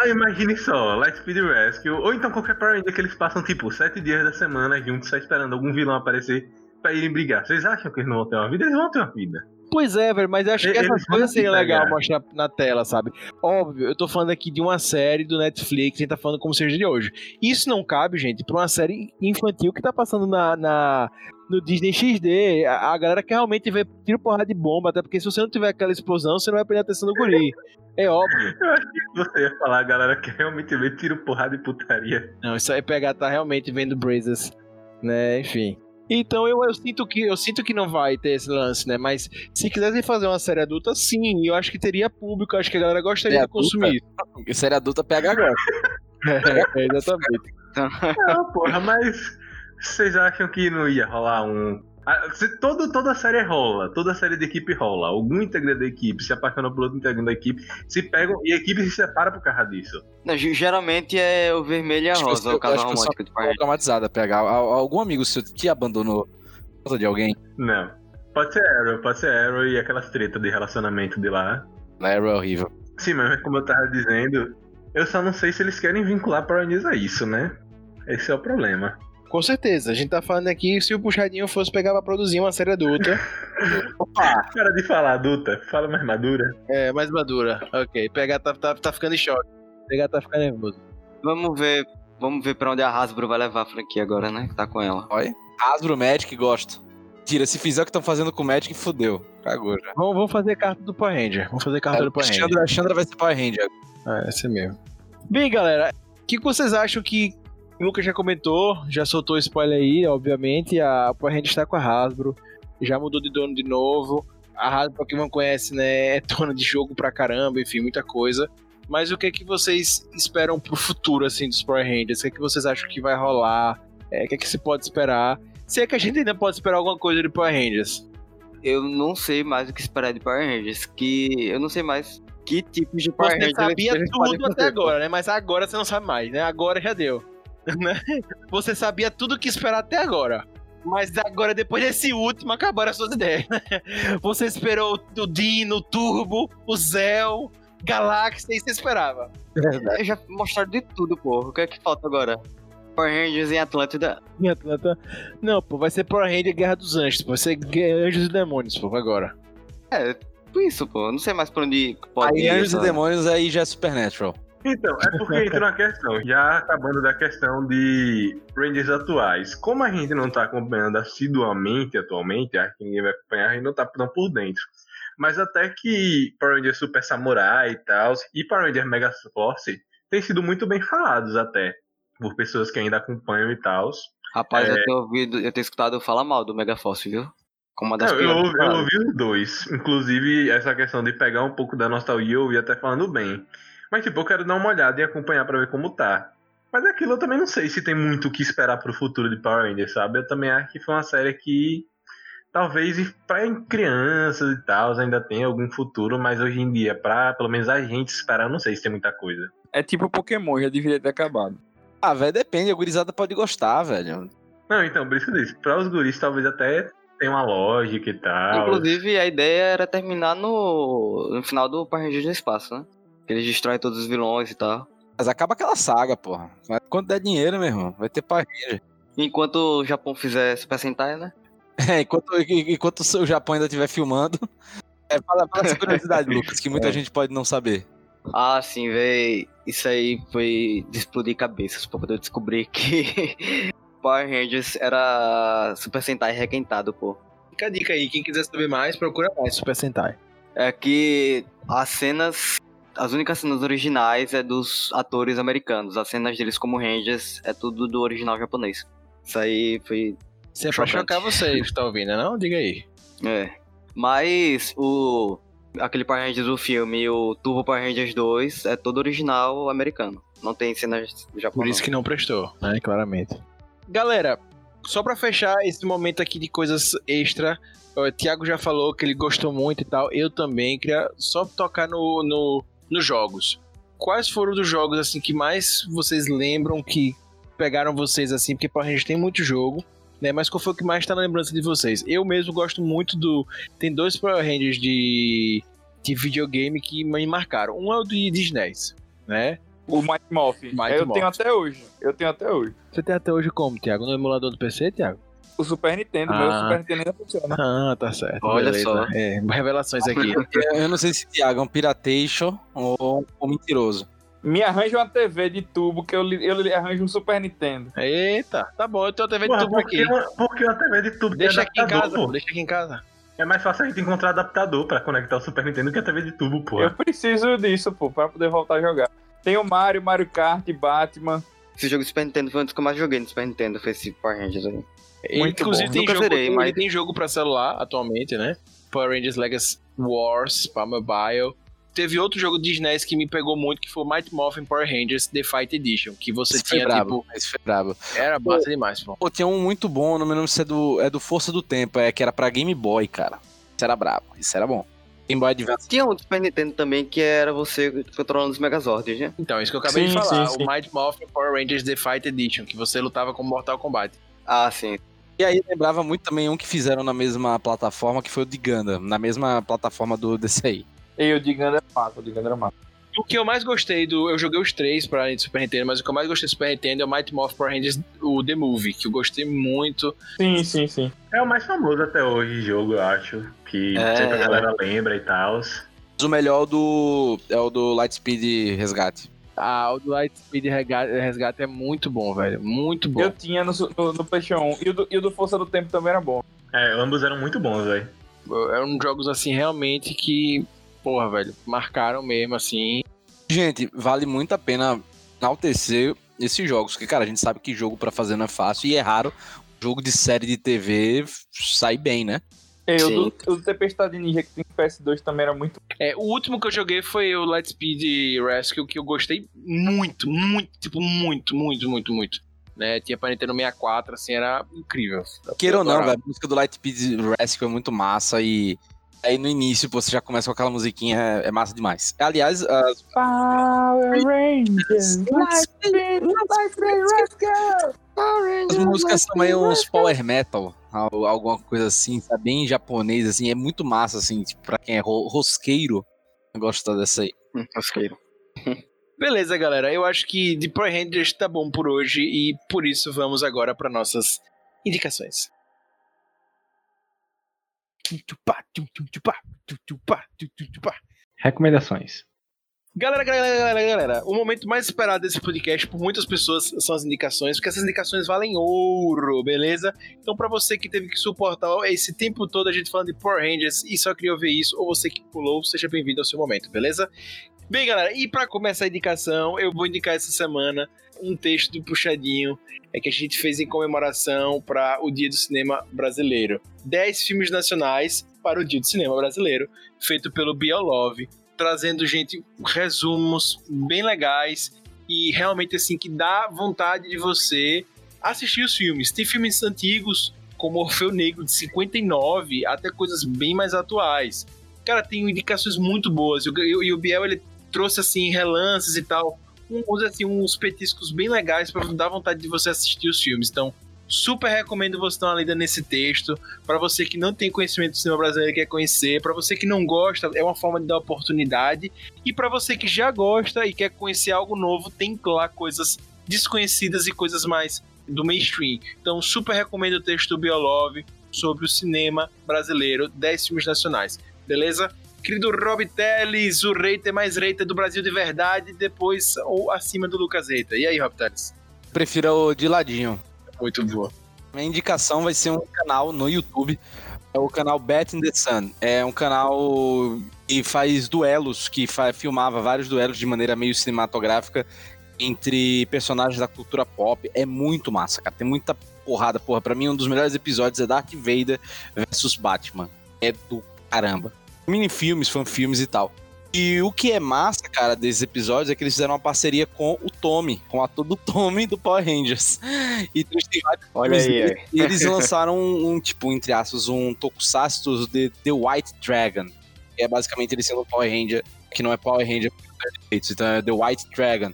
Ah, imagine só, Lightspeed Rescue, ou então qualquer Power Ranger que eles passam, tipo, sete dias da semana juntos, só esperando algum vilão aparecer pra irem brigar. Vocês acham que eles não vão ter uma vida? Eles vão ter uma vida. Pois é, velho, mas eu acho que essas coisas se seriam legal mostrar na tela, sabe? Óbvio, eu tô falando aqui de uma série do Netflix, a gente tá falando como seja de hoje. Isso não cabe, gente, pra uma série infantil que tá passando na, na- no Disney XD. A, a galera quer realmente ver tiro porrada de bomba, até porque se você não tiver aquela explosão, você não vai prender atenção no guri. É óbvio. Eu acho que você ia falar, a galera quer realmente ver tiro, porrada e putaria. Não, isso aí pegar tá realmente vendo Brazers, né? Enfim. Então eu, eu sinto que eu sinto que não vai ter esse lance, né? Mas se quisessem fazer uma série adulta, sim, eu acho que teria público, acho que a galera gostaria Série de consumir. Série adulta PH agora. É, exatamente. Não, porra, mas vocês acham que não ia rolar um. Ah, todo, toda série rola, toda série de equipe rola. Algum integrante da equipe se apaixona por outro integrante da equipe, se pegam e a equipe se separa por causa disso. Não, ge- geralmente é o vermelho e a Acho que rosa, o casal que só romântico de traumatizada. Al- Algum amigo seu te abandonou por causa de alguém? Não. Pode ser Arrow, pode ser Arrow e aquelas tretas de relacionamento de lá. Arrow é horrível. Sim, mas como eu tava dizendo, eu só não sei se eles querem vincular Power Rangers a isso, né? Esse é o problema. Com certeza. A gente tá falando aqui se o Puxadinho fosse pegar pra produzir uma série adulta. Para de falar adulta, fala mais madura. é, mais madura. Ok. Pegar tá, tá, tá ficando em choque. Pegar tá ficando nervoso. Vamos ver, vamos ver pra onde a Hasbro vai levar a franquia agora, né? Que tá com ela. Olha. Hasbro Magic, gosto. Tira, se fizer o que estão fazendo com o Magic, fudeu. Cagou já. Vamos, vamos fazer carta do Power Ranger. Vamos fazer carta do Power Ranger. Chandra, Chandra vai ser Power Ranger. É, esse mesmo. Bem, galera, o que vocês acham que o Lucas já comentou, já soltou spoiler aí, obviamente, a Power Ranger está com a Hasbro, já mudou de dono de novo. A Hasbro, pra quem não conhece, né, é dona de jogo pra caramba, enfim, muita coisa. Mas o que é que vocês esperam pro futuro, assim, dos Power Rangers? O que é que vocês acham que vai rolar? É, o que é que se pode esperar? Se é que a gente ainda pode esperar alguma coisa de Power Rangers. Eu não sei mais o que esperar de Power Rangers, que eu não sei mais que tipos de Power Você Rangers sabia eles podem tudo até agora, né? Mas agora você não sabe mais, né? Agora já deu. né? Você sabia tudo o que esperar até agora. Mas agora, depois desse último, acabaram as suas ideias. Você esperou o Dino, o Turbo, o Zell, Galáxia, e você esperava. pô. Já mostraram de tudo, pô. O que é que falta agora? Power Rangers em Atlântida. Em Atlanta. Não, pô, vai ser Power Ranger Guerra dos Anjos, pô. Vai ser Anjos e Demônios, pô, agora. É, tipo isso, pô. Eu Não sei mais pra onde pode Aí ir. Anjos e Demônios aí já é Supernatural. Então, é porque entra uma questão, já acabando da questão de Rangers atuais. Como a gente não tá acompanhando assiduamente atualmente, acho que ninguém vai acompanhar, a gente não tá tão por dentro. Mas até que Power Rangers Super Samurai e tal, e Power Rangers Mega Force, têm sido muito bem falados até, por pessoas que ainda acompanham e tal. Rapaz, É. eu tenho ouvido, eu tenho escutado falar mal do Megaforce, viu? Como uma das Não, eu, ouvi, eu ouvi os dois. Inclusive, essa questão de pegar um pouco da nostalgia, eu ouvi até falando bem. Mas, tipo, eu quero dar uma olhada e acompanhar pra ver como tá. Mas aquilo eu também não sei se tem muito o que esperar pro futuro de Power Rangers, sabe? Eu também acho que foi uma série que talvez pra crianças e tal ainda tenha algum futuro, mas hoje em dia, pra pelo menos a gente esperar, eu não sei se tem muita coisa. É tipo Pokémon, já deveria ter acabado. Ah, velho, depende. A gurizada pode gostar, velho. Não, então, por isso que eu disse. Pra os guris talvez até tenha uma lógica e tal. Inclusive, a ideia era terminar no, no final do Power Rangers no espaço, né? Que eles destroem todos os vilões e tal. Mas acaba aquela saga, porra. Mas Quando der dinheiro, meu irmão, vai ter Power Ranger. Enquanto o Japão fizer Super Sentai, né? É, enquanto, enquanto o Japão ainda estiver filmando. É, fala, fala essa curiosidade, Lucas, que muita É. gente pode não saber. Ah, sim, véi. Isso aí foi de explodir cabeças pra poder descobrir que Power Rangers era Super Sentai requentado, pô. Fica a dica aí, quem quiser saber mais, procura mais Super Sentai. É que as cenas. As únicas cenas originais é dos atores americanos. As cenas deles como Rangers é tudo do original japonês. Isso aí foi. Isso é pra chocar vocês que tá ouvindo, não? Diga aí. É. Mas o. Aquele Power Rangers do filme o Turbo Power Rangers 2 é todo original americano. Não tem cenas Japão. Por isso que não prestou, né? Claramente. Galera, só pra fechar esse momento aqui de coisas extra, o Thiago já falou que ele gostou muito e tal. Eu também queria só tocar no, no, nos jogos. Quais foram dos jogos assim que mais vocês lembram que pegaram vocês assim? Porque Power Rangers tem muito jogo, né? Mas qual foi o que mais tá na lembrança de vocês? Eu mesmo gosto muito do. Tem dois Power Rangers de, de videogame que me marcaram. Um é o de, SNES, né? O Mighty Morph. Mighty eu tenho até hoje. Eu tenho até hoje. Você tem até hoje como, Thiago? No emulador do PC, Thiago? O Super Nintendo, meu Ah. Super Nintendo ainda funciona. Ah, tá certo. Olha Beleza. só. É, revelações aqui. Eu, não sei se Thiago é um piratation ou um mentiroso. Me arranja uma TV de tubo que eu, eu lhe arranjo um Super Nintendo. Eita, tá bom, eu tenho a TV de tubo por aqui. que uma, por que uma TV de tubo? Deixa aqui em casa, pô. pô? Deixa aqui em casa. É mais fácil a gente encontrar adaptador pra conectar o Super Nintendo que a TV de tubo, pô. Eu preciso disso, pô, pra poder voltar a jogar. Tem o Mario, Mario Kart, Batman. Esse jogo do Super Nintendo foi um dos que eu mais joguei no Super Nintendo, foi esse Power Rangers aí. Muito Inclusive bom. tem Nunca jogo, zerei, tem, mas- tem jogo pra celular atualmente, né? Power Rangers Legacy Wars pra mobile. Teve outro jogo de SNES que me pegou muito, que foi o Mighty Morphin Power Rangers The Fight Edition, que você Esse tinha, brabo. tipo, Esse foi brabo. era massa demais, pô. Pô, tinha um muito bom, não me lembro se é do, é do Força do Tempo, é que era pra Game Boy, cara. Isso era brabo, isso era bom. Game Boy Advance. Tinha um do Super Nintendo também que era você controlando os Megazords, né? Então, isso que eu acabei de Sim, falar, sim, sim. o Mighty Morphin Power Rangers The Fight Edition, que você lutava com Mortal Kombat. Ah, sim. E aí lembrava muito também um que fizeram na mesma plataforma, que foi o de Ganda, na mesma plataforma do DCI. E o de Ganda era massa, o de Ganda era massa. O que eu mais gostei do. Eu joguei os três pra Super Nintendo, mas o que eu mais gostei do Super Nintendo é o Mighty Morph Power Rangers, o The Movie, que eu gostei muito. Sim, sim, sim. É o mais famoso até hoje jogo, eu acho. Que É. sempre a galera lembra e tal. Mas o melhor do, é o do Lightspeed Resgate. Ah, o do Lightspeed Resgate, Resgate é muito bom, velho. Muito bom. Eu tinha no, no, no PlayStation 1. E o, do, e o do Força do Tempo também era bom. É, ambos eram muito bons, velho. Eram jogos assim realmente que, porra, velho, marcaram mesmo assim. Gente, vale muito a pena enaltecer esses jogos, porque, cara, a gente sabe que jogo pra fazer não é fácil e é raro jogo de série de TV sair bem, né? E o do, o do Tempestade Ninja que tem no PS2 também era muito. É, o último que eu joguei foi o Lightspeed Rescue, que eu gostei muito, muito, tipo, muito, muito, muito, muito. Né? Tinha pra Nintendo 64, assim, era incrível. Queira ou não, velho, a música do Lightspeed Rescue é muito massa e aí no início pô, você já começa com aquela musiquinha, é, é massa demais. Aliás, as, Power Rangers! Lightspeed, Lightspeed, Rescue! as músicas são meio uns power metal, al- alguma coisa assim, sabe? Bem japonês, assim, é muito massa, assim, tipo, pra quem é ro- rosqueiro, gosta dessa aí. Hum, Rosqueiro. Beleza, galera. Eu acho que de Power Rangers tá bom por hoje e por isso vamos agora para nossas indicações. Recomendações. Galera, galera, galera, galera, o momento mais esperado desse podcast por muitas pessoas são as indicações, porque essas indicações valem ouro, beleza? Então, pra você que teve que suportar esse tempo todo a gente falando de Power Rangers e só queria ouvir isso, ou você que pulou, seja bem-vindo ao seu momento, beleza? Bem, galera, e pra começar a indicação, eu vou indicar essa semana um texto do Puxadinho é que a gente fez em comemoração para o Dia do Cinema Brasileiro. 10 filmes nacionais para o Dia do Cinema Brasileiro, feito pelo Biolove trazendo, gente, resumos bem legais e realmente, assim, que dá vontade de você assistir os filmes. Tem filmes antigos, como Orfeu Negro, de 59, até coisas bem mais atuais. Cara, tem indicações muito boas. E o- Biel, ele trouxe, assim, relances e tal. Uns, assim, uns petiscos bem legais para dar vontade de você assistir os filmes. Então, super recomendo você dar uma lida nesse texto. Para você que não tem conhecimento do cinema brasileiro e quer conhecer, para você que não gosta, é uma forma de dar oportunidade. E para você que já gosta e quer conhecer algo novo, tem lá coisas desconhecidas e coisas mais do mainstream. Então, super recomendo o texto do Biolove sobre o cinema brasileiro, 10 filmes nacionais. Beleza? Querido Rob Teles, o Reiter mais Reiter do Brasil de verdade, depois ou acima do Lucas Reiter. E aí, Rob Teles? Prefiro o de ladinho. Muito boa. Minha indicação vai ser um canal no YouTube. É o canal Bet in the Sun. É um canal que faz duelos, que filmava vários duelos de maneira meio cinematográfica entre personagens da cultura pop. É muito massa, cara. Tem muita porrada. Porra, pra mim um dos melhores episódios é Darth Vader versus Batman. É do caramba. Minifilmes, fanfilmes e tal. E o que é massa, cara, desses episódios é que eles fizeram uma parceria com o Tommy, com o ator do Tommy do Power Rangers. E eles Olha aí, dele. E eles lançaram um, um, tipo, entre aspas, um Tokusatsu de The White Dragon. Que é basicamente ele sendo Power Ranger, que não é Power Ranger defeitos. Então é The White Dragon.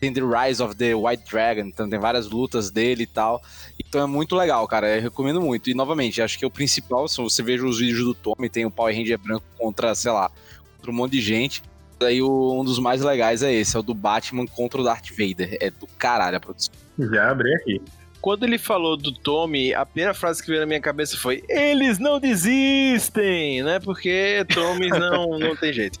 Tem The Rise of the White Dragon, então tem várias lutas dele e tal. Então é muito legal, cara. Eu recomendo muito. E novamente, acho que é o principal, se você veja os vídeos do Tommy, tem o Power Ranger branco contra, sei lá, contra um monte de gente. Daí o- um dos mais legais é esse, é o do Batman contra o Darth Vader. É do caralho a produção. Já abri aqui. Quando ele falou do Tommy, a primeira frase que veio na minha cabeça foi: Eles não desistem, né? Porque Tommy não, não tem jeito.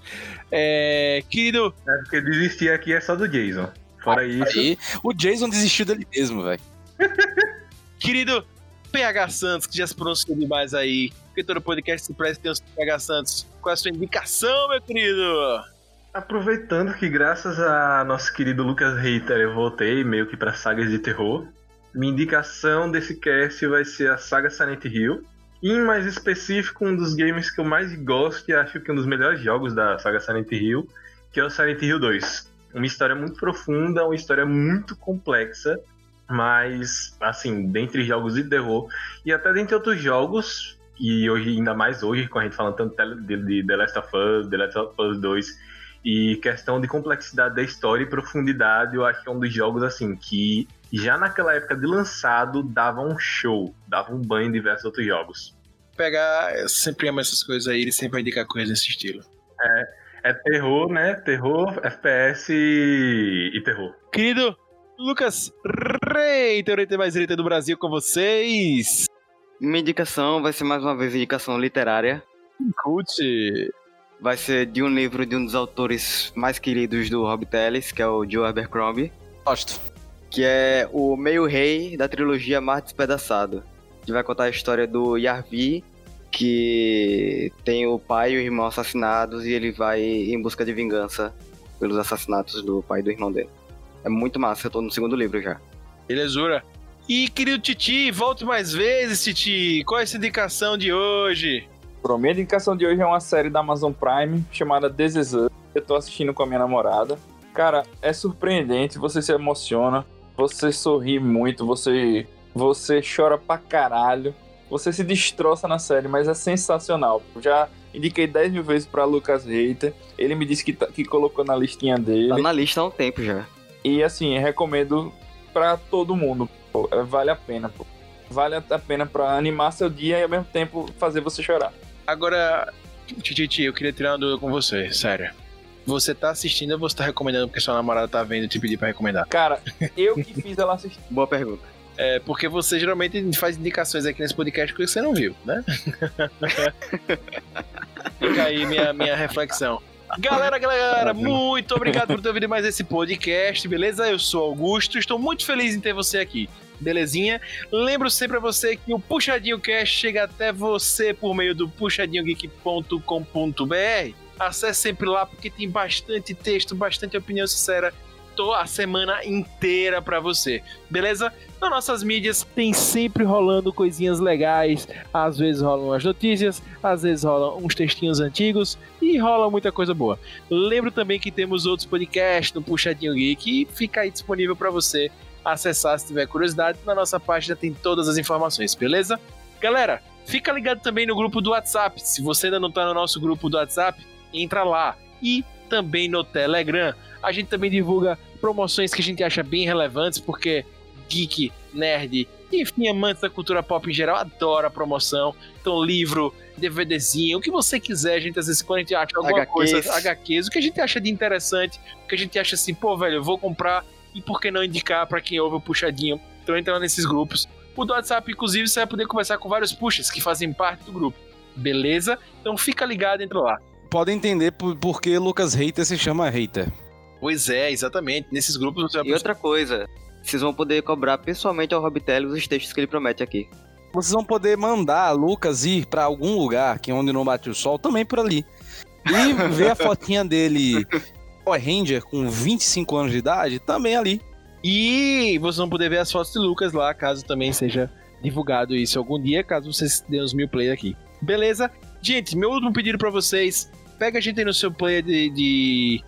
É, querido, É porque desistir aqui é só do Jason. Fora isso, Aí, o Jason desistiu dele mesmo, velho. querido PH Santos, que já se pronunciou demais aí, todo podcast se presta tem os PH Santos. Qual é a sua indicação, meu querido? aproveitando que graças a nosso querido Lucas Reiter eu voltei meio que para sagas de terror, minha indicação desse cast vai ser a saga Silent Hill. E em mais específico, um dos games que eu mais gosto e acho que um dos melhores jogos da saga Silent Hill, que é o Silent Hill 2. Uma história muito profunda, uma história muito complexa, mas, assim, dentre jogos de terror e até dentre outros jogos, e hoje, ainda mais hoje, com a gente falando tanto de de The Last of Us, The Last of Us 2 E questão de complexidade da história e profundidade, eu acho que é um dos jogos assim que já naquela época de lançado dava um show, dava um banho em diversos outros jogos. Pegar, eu sempre amo essas coisas aí, ele sempre vai indicar coisas desse estilo. É terror, né? Terror, FPS e, e terror. Querido Lucas Reitor, o mais direita do Brasil com vocês. Minha indicação vai ser mais uma vez indicação literária. Cult. Vai ser de um livro de um dos autores mais queridos do Rob Teles, que é o Joe Abercrombie, Gosto. que é o meio-rei da trilogia Mar Despedaçado. Que vai contar a história do Yarvi, que tem o pai e o irmão assassinados e ele vai em busca de vingança pelos assassinatos do pai e do irmão dele. É muito massa, eu tô no segundo livro já. Belezura. E querido Titi, volte mais vezes, Titi. Qual é essa indicação de hoje? Bom, minha indicação de hoje é uma série da Amazon Prime chamada This Is Us. Eu tô assistindo com a minha namorada. Cara, é surpreendente, você se emociona, você sorri muito, você, você chora pra caralho, você se destroça na série, mas é sensacional. Já indiquei 10 mil vezes pra Lucas Reiter, ele me disse que, tá- que colocou na listinha dele. Tá na lista há um tempo já. E assim, recomendo pra todo mundo. Pô. É, Vale a pena, pô. Vale a pena pra animar seu dia e ao mesmo tempo fazer você chorar. Agora, Titi, eu queria tirar uma dúvida com você, sério. Você tá assistindo ou você tá recomendando porque sua namorada tá vendo e te pedir pra recomendar? Cara, eu que fiz ela assistir. Boa pergunta. É, porque você geralmente faz indicações aqui nesse podcast que você não viu, né? Fica aí minha, minha reflexão. Galera, galera, muito obrigado por ter ouvido mais esse podcast, beleza? Eu sou Augusto, estou muito feliz em ter você aqui, belezinha? Lembro sempre a você que o Puxadinho Cast chega até você por meio do puxadinhogeek.com.br. Acesse sempre lá porque tem bastante texto, bastante opinião sincera a semana inteira pra você, beleza? Nas nossas mídias tem sempre rolando coisinhas legais, às vezes rolam as notícias, às vezes rolam uns textinhos antigos e rola muita coisa boa. Lembro também que temos outros podcasts no Puxadinho Geek e fica aí disponível pra você acessar se tiver curiosidade. Na nossa página tem todas as informações, beleza? Galera, fica ligado também no grupo do WhatsApp. Se você ainda não tá no nosso grupo do WhatsApp, entra lá. E também no Telegram. A gente também divulga promoções que a gente acha bem relevantes, porque geek, nerd, enfim, amantes da cultura pop em geral adora promoção. Então, livro, DVDzinho, o que você quiser, a gente às vezes quando a gente acha alguma HQs. coisa, HQs, o que a gente acha de interessante, o que a gente acha assim, pô, velho, eu vou comprar e por que não indicar pra quem ouve o puxadinho? Então entra lá nesses grupos. O do WhatsApp, inclusive, você vai poder conversar com vários puxas que fazem parte do grupo. Beleza? Então fica ligado, entra lá. Podem entender por, por que Lucas Hater se chama Hater. Pois é, exatamente. Nesses grupos você vai E outra coisa, vocês vão poder cobrar pessoalmente ao Rob Teles os textos que ele promete aqui. Vocês vão poder mandar Lucas ir pra algum lugar que é onde não bate o sol, também por ali. E ver a fotinha dele, Power Ranger, com 25 anos de idade, também ali. E vocês vão poder ver as fotos de Lucas lá, caso também seja divulgado isso algum dia, caso vocês dêem os mil play aqui. Beleza? Gente, meu último pedido pra vocês: pega a gente aí no seu player de, de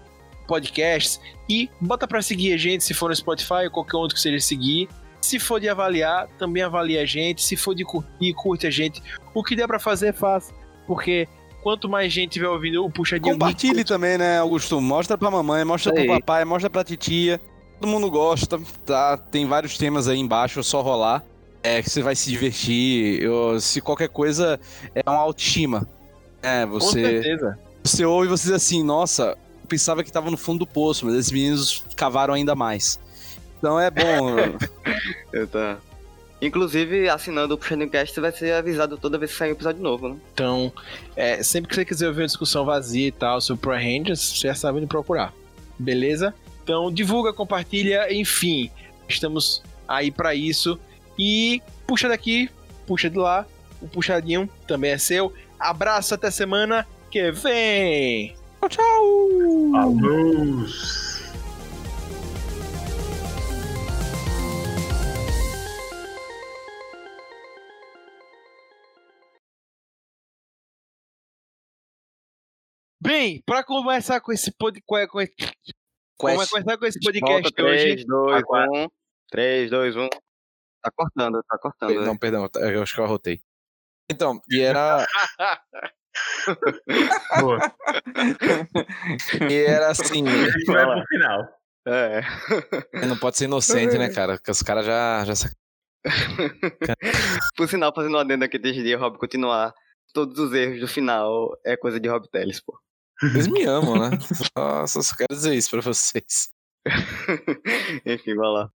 podcasts e bota pra seguir a gente, se for no Spotify ou qualquer outro que seja seguir. Se for de avaliar, também avalie a gente. Se for de curtir, curte a gente. O que der pra fazer, faz. Porque quanto mais gente tiver ouvindo o Puxadinho Compartilhe Geek, também, né, Augusto? Mostra pra mamãe, mostra pro papai, mostra pra titia. Todo mundo gosta, tá? Tem vários temas aí embaixo, é só rolar. É que você vai se divertir. Eu- se qualquer coisa é uma autoestima. É, Com você, certeza. Você ouve e você diz assim, nossa, eu pensava que tava no fundo do poço, mas esses meninos cavaram ainda mais. Então é bom. Eu tá. Inclusive, assinando o Puxando Cast, você vai ser avisado toda vez que sair um episódio novo, né? Então, é, sempre que você quiser ouvir uma discussão vazia e tal sobre Pro Rangers, você já sabe onde procurar. Beleza? Então, divulga, compartilha, enfim. Estamos aí pra isso. E puxa daqui, puxa de lá. O puxadinho também é seu. Abraço até semana que vem. Tchau, tchau. Alô! Bem, pra começar com esse podcast, com esse- Vamos começar com esse podcast Volta, hoje. 3, 2, Agora. 1. 3, 2, 1. Tá cortando, tá cortando. Não, perdão, eu acho que eu arrotei. Então, e era. Boa. E era assim, vai pro final. É. não pode ser inocente, né, cara? Porque os caras já, já sac- Por sinal, fazendo um adendo aqui desde dia, Rob continuar. Todos os erros do final é coisa de Rob Teles, pô. Eles me amam, né? Nossa, eu só quero dizer isso pra vocês. Enfim, vai lá.